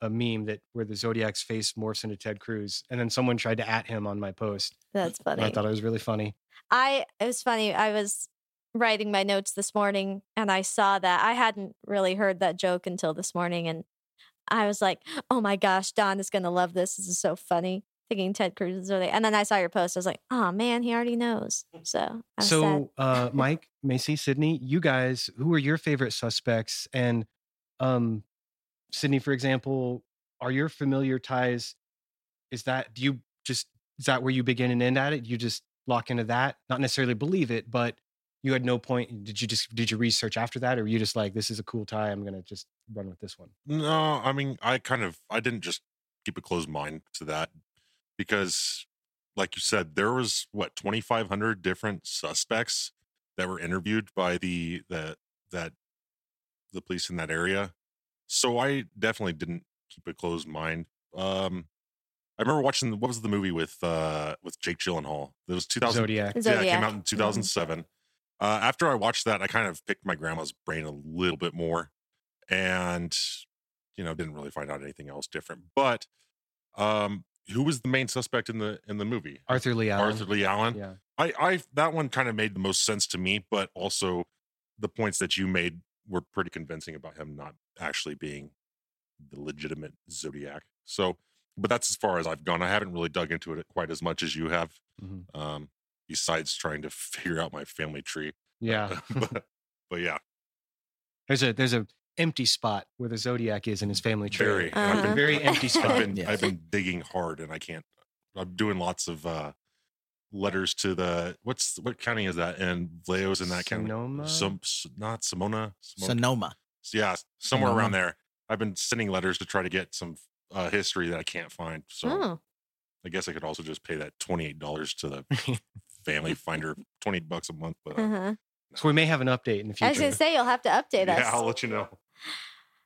D: a meme that where the Zodiac's face morphs into Ted Cruz, and then someone tried to at him on my post.
B: That's funny.
D: I thought it was really funny.
B: I it was funny. I was writing my notes this morning and I saw that. I hadn't really heard that joke until this morning and I was like, "Oh my gosh, Don is going to love this. This is so funny." Thinking Ted Cruz is really. And then I saw your post. I was like, "Oh man, he already knows." So, I was sad.
D: So, uh, Mike, Macy, Sydney, you guys, who are your favorite suspects? And um, Sydney, for example, are your familiar ties? Is that do you just is that where you begin and end at it? You just lock into that, not necessarily believe it, but you had no point. Did you just did you research after that, or were you just like, this is a cool tie? I'm gonna just run with this one.
E: No, I mean, I kind of, I didn't just keep a closed mind to that because, like you said, there was what 2,500 different suspects that were interviewed by the the that the police in that area. So I definitely didn't keep a closed mind. Um, I remember watching what was the movie with uh with Jake Gyllenhaal? It was 2000.
D: Zodiac.
E: Yeah, it
B: Zodiac.
E: came out in 2007. Uh, after I watched that, I kind of picked my grandma's brain a little bit more, and you know, didn't really find out anything else different. But um, who was the main suspect in the in the movie?
D: Arthur Lee Allen.
E: Arthur Lee Allen.
D: Yeah.
E: I, I that one kind of made the most sense to me, but also the points that you made were pretty convincing about him not actually being the legitimate Zodiac. So, but that's as far as I've gone. I haven't really dug into it quite as much as you have.
D: Mhm.
E: Um, besides trying to figure out my family tree.
D: Yeah.
E: but, but yeah,
D: There's a there's a empty spot where the Zodiac is in his family tree.
E: very. and I've
B: Uh-huh.
E: been
D: Very empty
E: I've
D: spot.
E: been
A: Yes.
E: I've been digging hard, and I can't. I'm doing lots of uh letters to the what's what county is that? And Vallejo's in that county.
D: Sonoma?
E: Some not Simona. Simona?
A: Sonoma.
E: yeah, somewhere
A: Sonoma.
E: around there. I've been sending letters to try to get some uh, history that I can't find. So
B: Oh,
E: I guess I could also just pay that twenty eight dollars to the Family Finder, twenty eight bucks a month. But uh,
B: uh-huh.
D: So we may have an update in the future.
B: I was going to say you'll have to update us. yeah.
E: I'll let you know.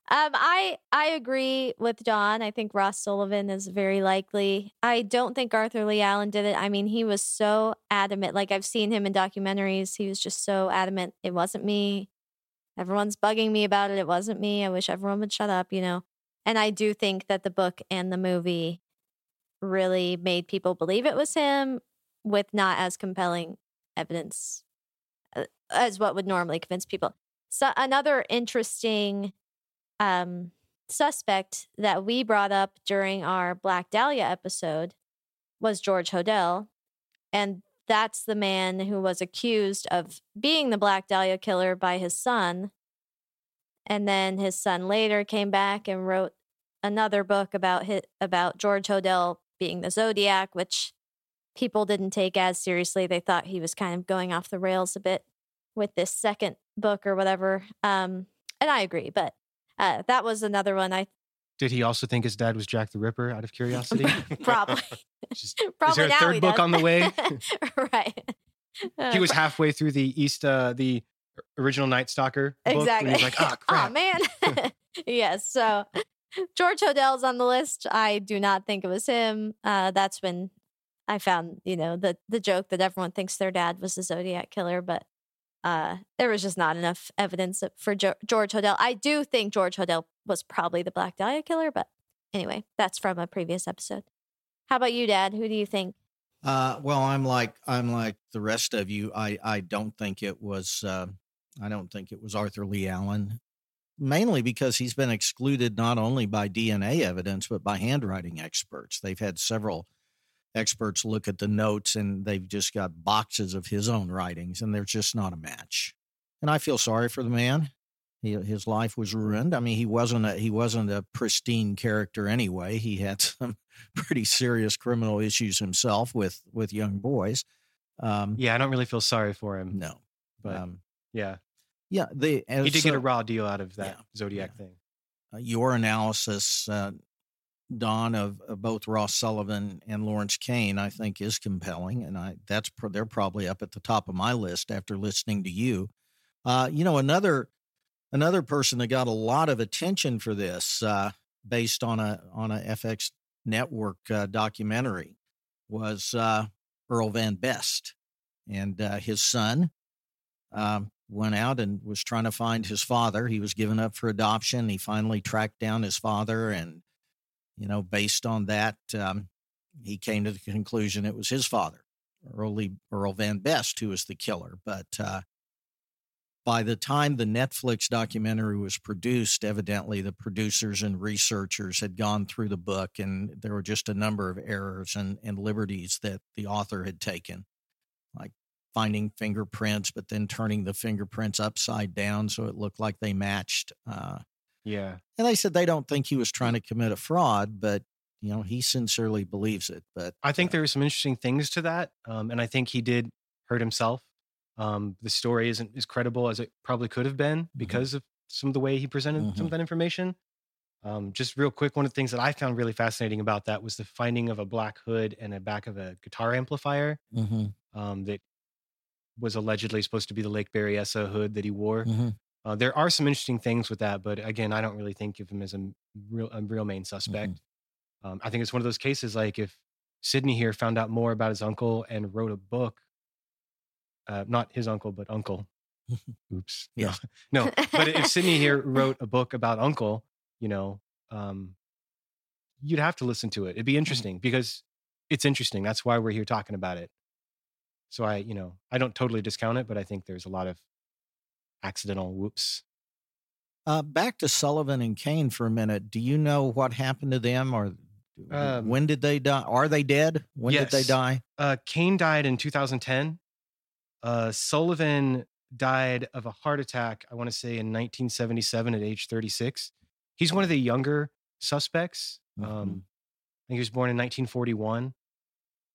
B: Um, I I agree with Don. I think Ross Sullivan is very likely. I don't think Arthur Lee Allen did it. I mean, he was so adamant. Like I've seen him in documentaries. He was just so adamant. It wasn't me. Everyone's bugging me about it. It wasn't me. I wish everyone would shut up. You know. And I do think that the book and the movie really made people believe it was him, with not as compelling evidence uh, as what would normally convince people. So another interesting um, suspect that we brought up during our Black Dahlia episode was George Hodel. And that's the man who was accused of being the Black Dahlia killer by his son. And then his son later came back and wrote another book about his, about George Hodel being the Zodiac, which people didn't take as seriously. They thought he was kind of going off the rails a bit with this second book or whatever. Um, and I agree, but uh, that was another one I
D: Did he also think his dad was Jack the Ripper out of curiosity?
B: probably
D: Just-
B: probably
D: a third book
B: does.
D: on the way?
B: right.
D: he
B: Uh,
D: was halfway through the East, uh, the original Night Stalker book.
B: exactly.
D: And he's like, oh,
B: oh man. yes. So George Hodel's on the list. I do not think it was him. Uh, that's when I found, you know, the the joke that everyone thinks their dad was the Zodiac killer, but uh, there was just not enough evidence for jo- George Hodel. I do think George Hodel was probably the Black Dahlia killer, but anyway, that's from a previous episode. How about you, Dad? Who do you think?
A: Uh, well, I'm like I'm like the rest of you. I I don't think it was. Uh, I don't think it was Arthur Lee Allen, mainly because he's been excluded not only by DNA evidence but by handwriting experts. They've had several experts look at the notes, and they've just got boxes of his own writings, and they're just not a match. And I feel sorry for the man. He, his life was ruined. I mean, he wasn't a he wasn't a pristine character anyway. He had some pretty serious criminal issues himself with with young boys. Um,
D: Yeah, I don't really feel sorry for him.
A: no,
D: But
A: um,
D: yeah,
A: yeah, the
D: he did
A: so,
D: get a raw deal out of that
A: yeah,
D: Zodiac
A: yeah.
D: thing.
A: uh, your analysis, uh, Don, of, of both Ross Sullivan and Lawrence Kane, I think, is compelling, and I that's they're probably up at the top of my list after listening to you. Uh, you know, another another person that got a lot of attention for this, uh, based on a on a FX network uh, documentary, was uh, Earl Van Best, and uh, his son um, went out and was trying to find his father. He was given up for adoption. He finally tracked down his father, and you know, based on that, um, he came to the conclusion it was his father, Early Earl Van Best, who was the killer. But uh, by the time the Netflix documentary was produced, evidently the producers and researchers had gone through the book, and there were just a number of errors and, and liberties that the author had taken, like finding fingerprints, but then turning the fingerprints upside down so it looked like they matched. Uh,
D: Yeah,
A: and they said they don't think he was trying to commit a fraud, but you know he sincerely believes it. But
D: I think
A: uh,
D: there were some interesting things to that, um, and I think he did hurt himself. Um, the story isn't as credible as it probably could have been because of some of the way he presented some
A: Mhm.
D: of that information. Um, just real quick, one of the things that I found really fascinating about that was the finding of a black hood and a back of a guitar amplifier
A: mhm,
D: um, that was allegedly supposed to be the Lake Berryessa hood that he wore.
A: mhm.
D: Uh, there are some interesting things with that, but again, I don't really think of him as a real a real main suspect. Um, I think it's one of those cases like if Sydney here found out more about his uncle and wrote a book, uh, not his uncle, but uncle. Oops. No. No. But if Sydney here wrote a book about uncle, you know, um, you'd have to listen to it. It'd be interesting because it's interesting. That's why we're here talking about it. So I, you know, I don't totally discount it, but I think there's a lot of accidental whoops.
A: Uh, back to Sullivan and Kane for a minute. Do you know what happened to them, or
D: Um,
A: when did they die? Are they dead? When did they die?
D: Uh, Kane died in 2010. Uh, Sullivan died of a heart attack, I want to say in 1977 at age 36. He's one of the younger suspects.
A: Mhm.
D: Um, I think he was born in 1941.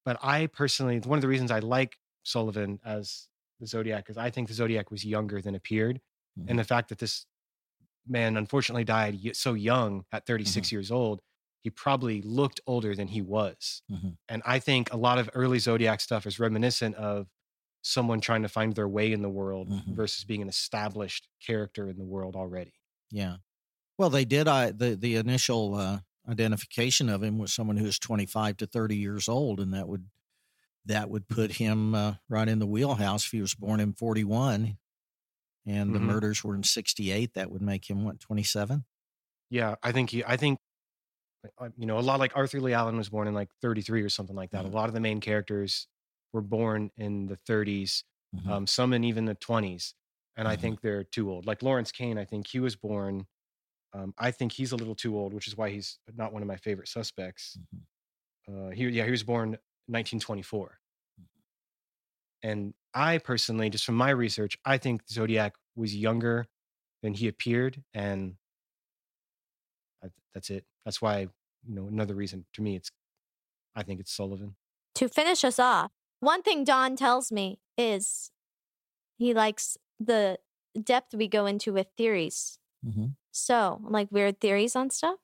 D: But I personally, one of the reasons I like Sullivan as the Zodiac is I think the Zodiac was younger than appeared. And the fact that this man unfortunately died so young at 36 years old, he probably looked older than he was.
A: Mhm.
D: And I think a lot of early Zodiac stuff is reminiscent of someone trying to find their way in the world
A: Mhm.
D: versus being an established character in the world already.
A: Yeah. Well, they did. I the the initial uh, identification of him was someone who was twenty five to thirty years old, and that would that would put him uh, right in the wheelhouse. If he was born in forty one, and the
D: Mhm.
A: murders were in sixty eight, that would make him what twenty seven.
D: Yeah, I think he, I think, uh, you know, a lot like Arthur Lee Allen was born in like 33 or something like that.
A: Mhm.
D: A lot of the main characters were born in the 30s,
A: Mhm.
D: um, some in even the 20s. And I
A: Mhm.
D: think they're too old. Like Lawrence Kane, I think he was born, um, I think he's a little too old, which is why he's not one of my favorite suspects.
A: Mhm.
D: Uh, he, yeah, he was born 1924. And I personally, just from my research, I think Zodiac was younger than he appeared. And I, that's it. That's why, you know, another reason to me, it's, I think it's Sullivan.
B: To finish us off, one thing Don tells me is he likes the depth we go into with theories.
A: Mhm.
B: So, like weird theories on stuff.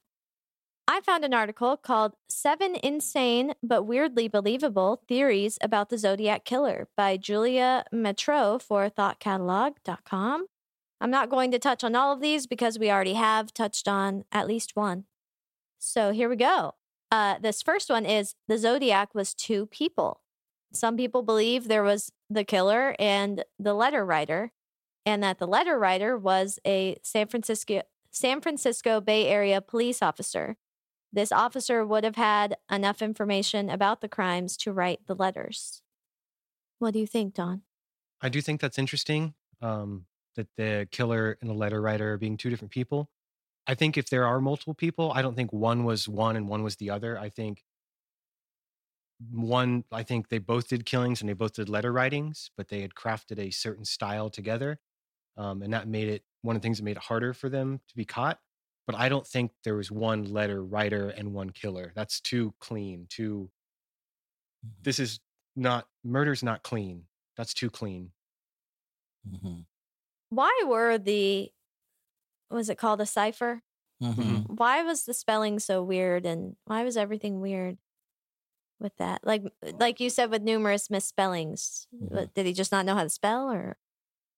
B: I found an article called Seven Insane but Weirdly Believable Theories About the Zodiac Killer by Julia Metro for thoughtcatalog.com. I'm not going to touch on all of these because we already have touched on at least one. So here we go. Uh, this first one is the Zodiac was two people. Some people believe there was the killer and the letter writer, and that the letter writer was a San Francisco San Francisco Bay Area police officer. This officer would have had enough information about the crimes to write the letters. What do you think, Don?
D: I do think that's interesting um, that the killer and the letter writer are being two different people. I think if there are multiple people, I don't think one was one and one was the other. I think one, I think they both did killings and they both did letter writings, but they had crafted a certain style together. Um, and that made it one of the things that made it harder for them to be caught. But I don't think there was one letter writer and one killer. That's too clean, too. This is not, murder's not clean. That's too clean.
A: Mhm.
B: Why were the was it called a cipher?
A: Mhm.
B: Why was the spelling so weird and why was everything weird with that? Like like you said with numerous misspellings.
A: Mhm.
B: What, Did he just not know how to spell or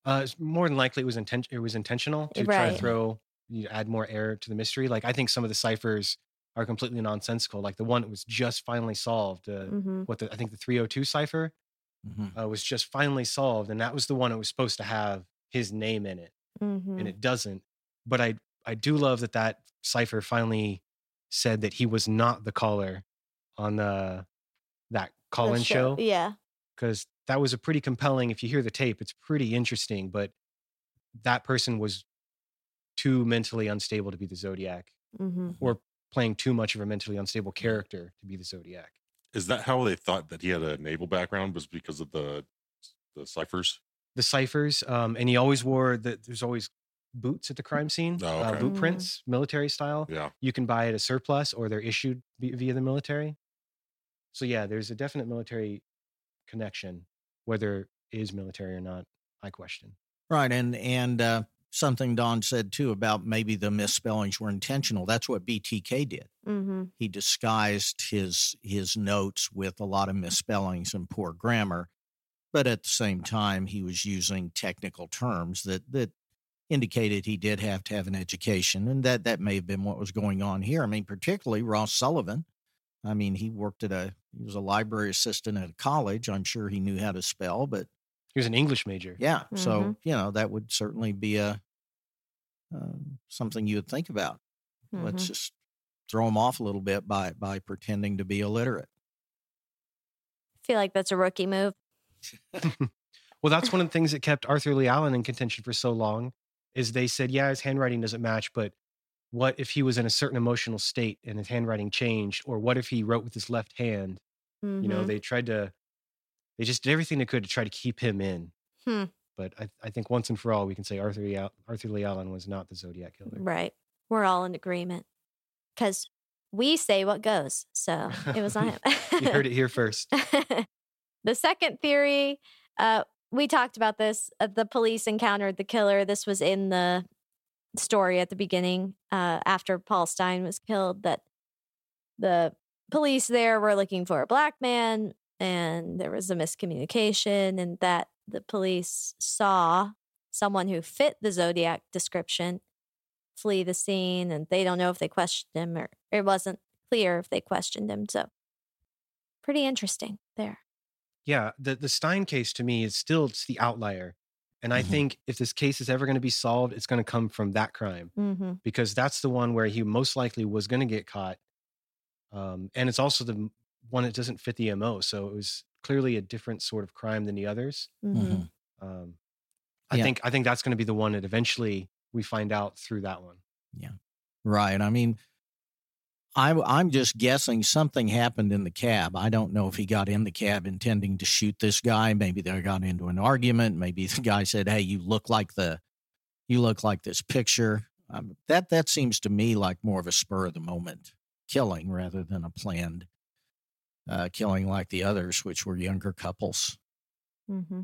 D: Uh, it's more than likely, it was inten- It was intentional to try
B: Right.
D: to throw, you know, add more air to the mystery. Like I think some of the ciphers are completely nonsensical. Like the one that was just finally solved. Uh,
B: Mhm.
D: What the I think the 302 cipher
A: Mhm.
D: uh, was just finally solved, and that was the one that was supposed to have his name in it,
B: Mhm.
D: and it doesn't. But I I do love that that cipher finally said that he was not the caller on the that call-in show
B: Yeah.
D: because that was a pretty compelling. If you hear the tape, it's pretty interesting. But that person was too mentally unstable to be the Zodiac,
B: hmm
D: or playing too much of a mentally unstable character to be the Zodiac.
E: Is that how they thought that he had a naval background? Was because of the the ciphers?
D: The ciphers, um, and he always wore the. There's always boots at the crime scene,
E: Oh,
D: uh,
E: okay.
D: boot
B: Mm.
D: prints, military style.
E: Yeah.
D: You can buy at a surplus, or they're issued via the military. So yeah, there's a definite military connection, whether it is military or not. I question.
A: Right, and and uh, something Don said too about maybe the misspellings were intentional. That's what BTK did.
B: hmm
A: He disguised his his notes with a lot of misspellings and poor grammar, but at the same time, he was using technical terms that that indicated he did have to have an education, and that that may have been what was going on here. I mean, particularly Ross Sullivan. I mean, he worked at a he was a library assistant at a college. I'm sure he knew how to spell, but
D: He was an English major.
A: yeah, so
B: Mhm.
A: you know that would certainly be a um, something you would think about. Let's just throw him off a little bit by by pretending to be illiterate.
B: I feel like that's a rookie move.
D: Well, that's one of the things that kept Arthur Leigh Allen in contention for so long. Is they said, yeah, his handwriting doesn't match, but what if he was in a certain emotional state and his handwriting changed, or what if he wrote with his left hand? You know,
B: Mhm.
D: they tried to, they just did everything they could to try to keep him in.
B: Hmm.
D: But I, I think once and for all, we can say Arthur Leigh, Arthur Leigh Allen was not the Zodiac killer.
B: right. We're all in agreement because we say what goes. So it was not him.
D: you heard it here first.
B: the second theory, uh, we talked about this. Uh, the police encountered the killer. This was in the story at the beginning uh, after Paul Stine was killed. That the police there were looking for a black man, and there was a miscommunication, and that the police saw someone who fit the Zodiac description flee the scene, and they don't know if they questioned him or it wasn't clear if they questioned him. So, pretty interesting there.
D: Yeah, the the Stine case to me is still it's the outlier, and I
A: Mhm.
D: think if this case is ever going to be solved, it's going to come from that crime.
B: Mm-hmm.
D: because that's the one where he most likely was going to get caught. Um, and it's also the m- one that doesn't fit the MO. So it was clearly a different sort of crime than the others.
B: Mm-hmm.
A: Mhm.
D: Um, I
A: Yeah.
D: think I think that's going to be the one that eventually we find out through that one.
A: Yeah, right. I mean, I'm I'm just guessing something happened in the cab. I don't know if he got in the cab intending to shoot this guy. Maybe they got into an argument. Maybe the guy said, "Hey, you look like the, you look like this picture." Um, that that seems to me like more of a spur of the moment killing rather than a planned uh, killing like the others, which were younger couples.
B: Mm-hmm.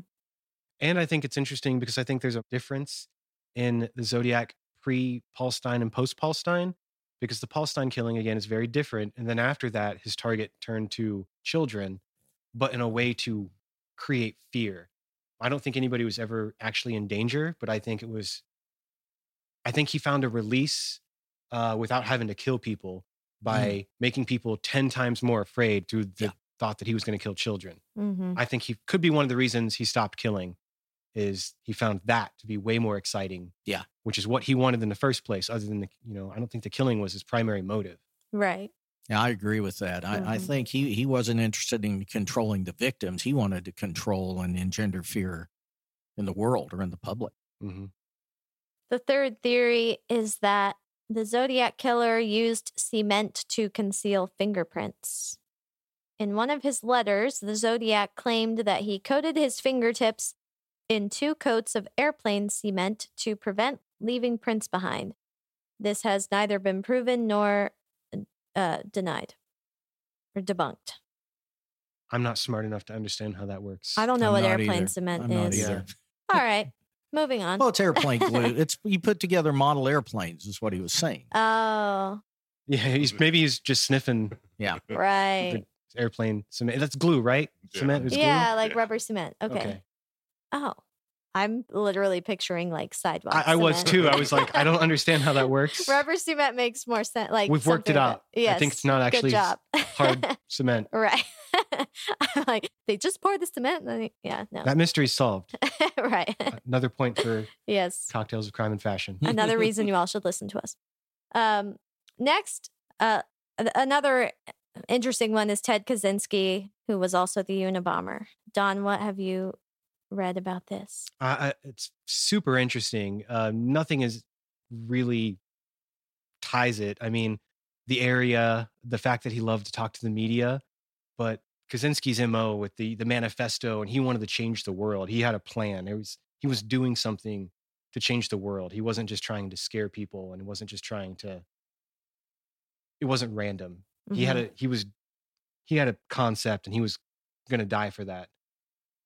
D: And I think it's interesting because I think there's a difference in the Zodiac pre Paul Stine and post Paul Stine, because the Paul Stine killing again is very different. And then after that, his target turned to children, but in a way to create fear. I don't think anybody was ever actually in danger, but I think it was, I think he found a release uh, without having to kill people by making people 10 times more afraid through the
A: Yeah.
D: thought that he was going to kill children.
B: Mm-hmm.
D: I think he could be one of the reasons he stopped killing is he found that to be way more exciting.
A: Yeah.
D: Which is what he wanted in the first place, other than the, you know, I don't think the killing was his primary motive.
B: Right.
A: Yeah, I agree with that. I, I
B: Mhm.
A: think he, he wasn't interested in controlling the victims. He wanted to control and engender fear in the world or in the public.
D: hmm
B: The third theory is that the Zodiac killer used cement to conceal fingerprints. In one of his letters, the Zodiac claimed that he coated his fingertips in two coats of airplane cement to prevent leaving prints behind. This has neither been proven nor uh, denied or debunked.
D: I'm not smart enough to understand how that works.
B: I don't know
A: I'm
B: what airplane
A: either.
B: cement
A: I'm
B: is. All right. Moving on.
A: Well, it's airplane glue. It's you put together model airplanes, is what he was saying.
B: oh,
D: Yeah, he's maybe he's just sniffing Yeah.
B: right.
D: airplane cement. That's glue, right?
E: Yeah.
D: Cement is glue.
B: Yeah, like
E: Yeah.
B: rubber cement. Okay.
D: Okay.
B: Oh, I'm literally picturing like sidewalk.
D: I, I was too. I was like, I don't understand how that works.
B: Rubber cement makes more sense. Like
D: We've worked it out.
B: Yes.
D: I think it's not actually hard cement.
B: right. I'm like they just pour the cement. And then, they- yeah. No.
D: That mystery's solved.
B: right.
D: Another point for
B: yes.
D: cocktails of crime and fashion.
B: Another reason you all should listen to us. Um, next, uh, another interesting one is Ted Kaczynski, who was also the Unabomber. Don, what have you read about this?
D: I, I, it's super interesting. Uh, nothing is really ties it. I mean, the area, the fact that he loved to talk to the media, but Kaczynski's mo with the the manifesto, and he wanted to change the world. He had a plan. It was he was doing something to change the world. He wasn't just trying to scare people, and it wasn't just trying to. It wasn't random. He had
B: Mhm.
D: a he was he had a concept, and he was going to die for that.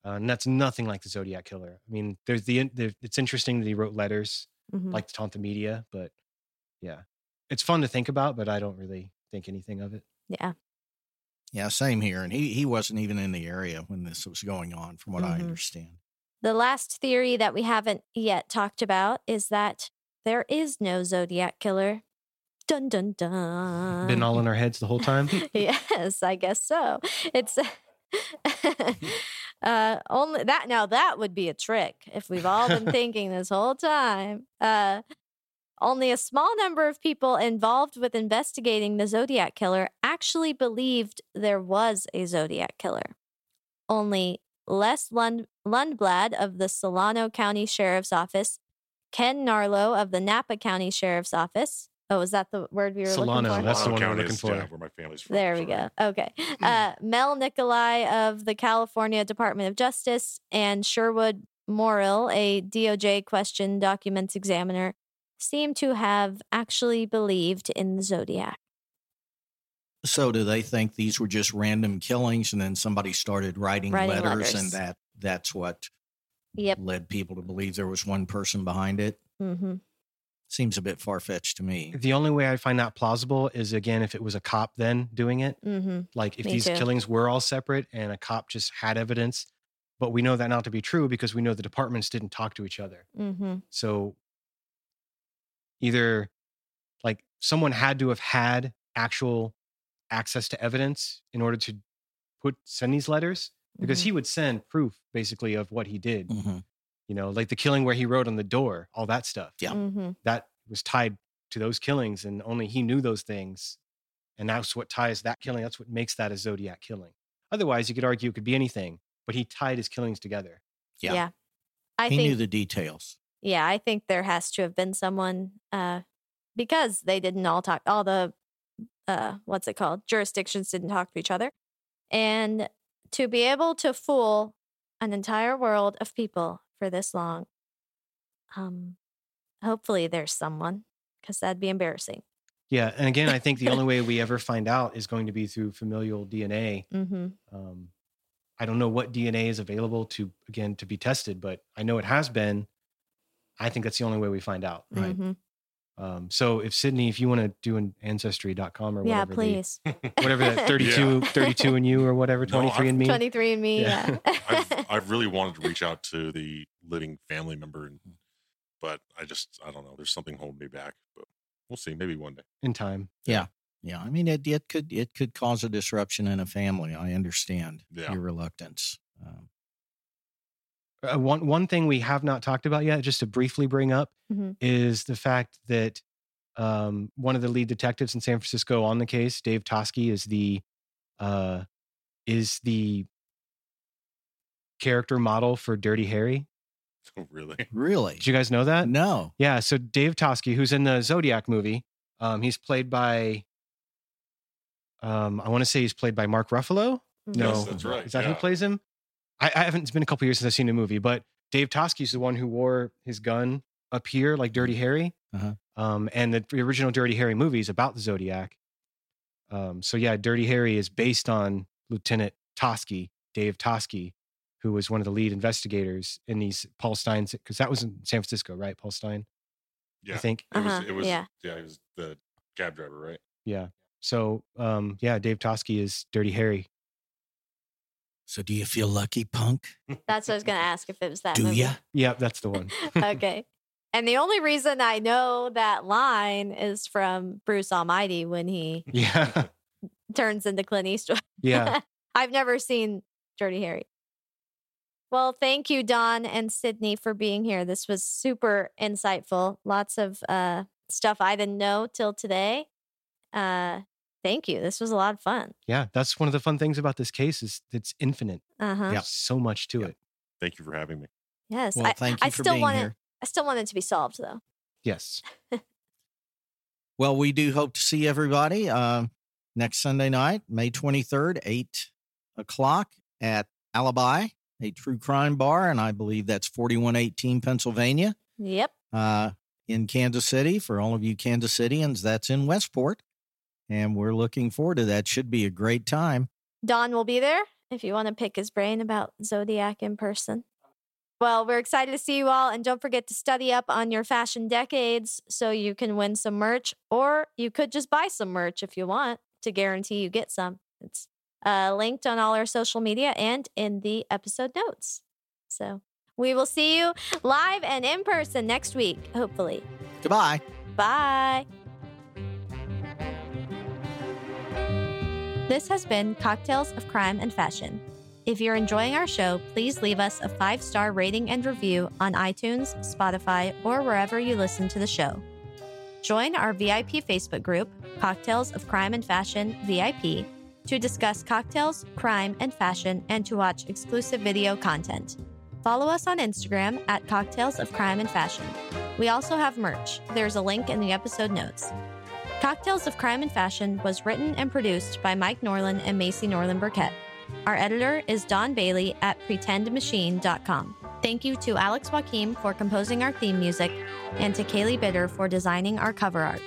D: Uh, and that's nothing like the Zodiac Killer. I mean, there's the, the it's interesting that he wrote letters
B: Mhm.
D: like to taunt the media, but yeah, it's fun to think about, but I don't really think anything of it.
B: yeah.
A: Yeah, same here. And he he wasn't even in the area when this was going on, from what I
B: Mhm.
A: understand.
B: The last theory that we haven't yet talked about is that there is no Zodiac killer. Dun dun dun.
D: Been all in our heads the whole time.
B: yes, I guess so. It's uh only that now that would be a trick if we've all been thinking this whole time. Uh only a small number of people involved with investigating the Zodiac killer actually believed there was a Zodiac killer. Only Les Lund- Lundblad of the Solano County Sheriff's Office, Ken Narlow of the Napa County Sheriff's Office. Oh, is that the word we were
D: Solano,
B: looking for?
D: that's the one we're looking for.
E: yeah, where my family's from.
B: There we
E: sorry.
B: go. Okay. Uh, Mel Nikolai of the California Department of Justice and Sherwood Morrill, a DOJ question documents examiner, seem to have actually believed in the Zodiac.
A: So, do they think these were just random killings, and then somebody started writing,
B: Writing
A: letters,
B: letters.
A: and that that's what
B: Yep.
A: led people to believe there was one person behind it?
B: hmm
A: Seems a bit far fetched to me.
D: The only way I find that plausible is again if it was a cop then doing it.
B: hmm
D: Like if
B: Me
D: these
B: too.
D: killings were all separate and a cop just had evidence, but we know that not to be true because we know the departments didn't talk to each other.
B: hmm
D: So either like someone had to have had actual access to evidence in order to put send these letters because he would send proof basically of what he did. You know, like the killing where he wrote on the door, all that stuff.
A: Yeah.
B: hmm
D: That was tied to those killings and only he knew those things. And that's what ties that killing. That's what makes that a Zodiac killing. Otherwise, you could argue it could be anything, but he tied his killings together.
A: Yeah.
B: Yeah. I
A: he
B: think
A: knew the details.
B: Yeah, I think there has to have been someone uh because they didn't all talk all the uh what's it called? Jurisdictions didn't talk to each other. And to be able to fool an entire world of people for this long, um hopefully there's someone because that'd be embarrassing.
D: Yeah. And again, I think the only way we ever find out is going to be through familial DNA.
B: Mm-hmm.
D: Um, I don't know what DNA is available to, again, to be tested, but I know it has been. I think that's the only way we find out.
A: Right.
B: hmm
D: Um, so if Sydney, if you want to do an ancestry.com or
B: Yeah,
D: whatever, the-
B: please.
D: whatever that 32, 32 and you or whatever,
E: No, I've-
D: 23 and me.
B: 23 and me,
D: Yeah.
B: yeah.
E: I've, I've really wanted to reach out to the living family member, and, but I just, I don't know. There's something holding me back, but we'll see. Maybe one day.
D: in time.
A: Yeah, yeah. I mean, it, it could it could cause a disruption in a family. I understand
E: Yeah.
A: your reluctance. Um,
D: Uh, one one thing we have not talked about yet, just to briefly bring up,
B: Mhm.
D: is the fact that um, one of the lead detectives in San Francisco on the case, Dave Toschi, is the uh, is the character model for Dirty Harry.
E: Oh, really?
A: really?
D: Did you guys know that?
A: No.
D: Yeah. So Dave Toschi, who's in the Zodiac movie, um, he's played by. Um, I want to say he's played by Mark Ruffalo. No,
E: Yes, that's right.
D: Is that who plays him? I, I haven't. It's been a couple years since I've seen the movie, but Dave Toschi's the one who wore his gun up here, like Dirty Harry.
A: Uh-huh.
D: Um, and the, the original Dirty Harry movie is about the Zodiac. Um, so yeah, Dirty Harry is based on Lieutenant Toschi, Dave Toschi, who was one of the lead investigators in these Paul Stine's because that was in San Francisco, right? Paul Stine,
E: Yeah.
D: I think.
E: It was,
B: Uh-huh,
E: it was,
B: yeah.
E: yeah. It was the cab driver, right?
D: Yeah. So um, yeah, Dave Toschi is Dirty Harry.
A: So do you feel lucky, punk?
B: That's what I was going to ask if it was that
A: Do
B: movie.
A: ya?
D: Yeah, that's the one.
B: okay. And the only reason I know that line is from Bruce Almighty when he
D: yeah.
B: turns into Clint Eastwood.
D: Yeah.
B: I've never seen Dirty Harry. Well, thank you, Don and Sydney, for being here. This was super insightful. Lots of uh, stuff I didn't know till today. Uh, thank you. This was a lot of fun.
D: Yeah. That's one of the fun things about this case is it's infinite.
B: Uh huh.
A: Yeah.
D: So much to
A: Yeah.
D: it.
E: Thank you for having me.
B: Yes.
A: Well,
B: I,
A: thank you
B: I
A: for
B: still
A: being
B: want
A: here.
B: it. I still want it to be solved, though.
D: Yes.
A: Well, we do hope to see everybody uh, next Sunday night, May 23rd, 8 o'clock at Alibi, a true crime bar. And I believe that's 4118 Pennsylvania
B: Yep.
A: uh, in Kansas City. For all of you Kansas Cityans, that's in Westport. And we're looking forward to that. Should be a great time.
B: Don will be there if you want to pick his brain about Zodiac in person. Well, we're excited to see you all. And don't forget to study up on your fashion decades so you can win some merch, or you could just buy some merch if you want to guarantee you get some. It's uh, linked on all our social media and in the episode notes. So we will see you live and in person next week, hopefully.
A: Goodbye.
B: Bye. This has been Cocktails of Crime and Fashion. If you're enjoying our show, please leave us a five star rating and review on iTunes, Spotify, or wherever you listen to the show. Join our VIP Facebook group, Cocktails of Crime and Fashion VIP, to discuss cocktails, crime, and fashion and to watch exclusive video content. Follow us on Instagram at Cocktails of Crime and Fashion. We also have merch. There's a link in the episode notes. Cocktails of Crime and Fashion was written and produced by Mike Norland and Macy Norland Burkett. Our editor is Don Bailey at pretendmachine.com. Thank you to Alex Joaquim for composing our theme music and to Kaylee Bitter for designing our cover art.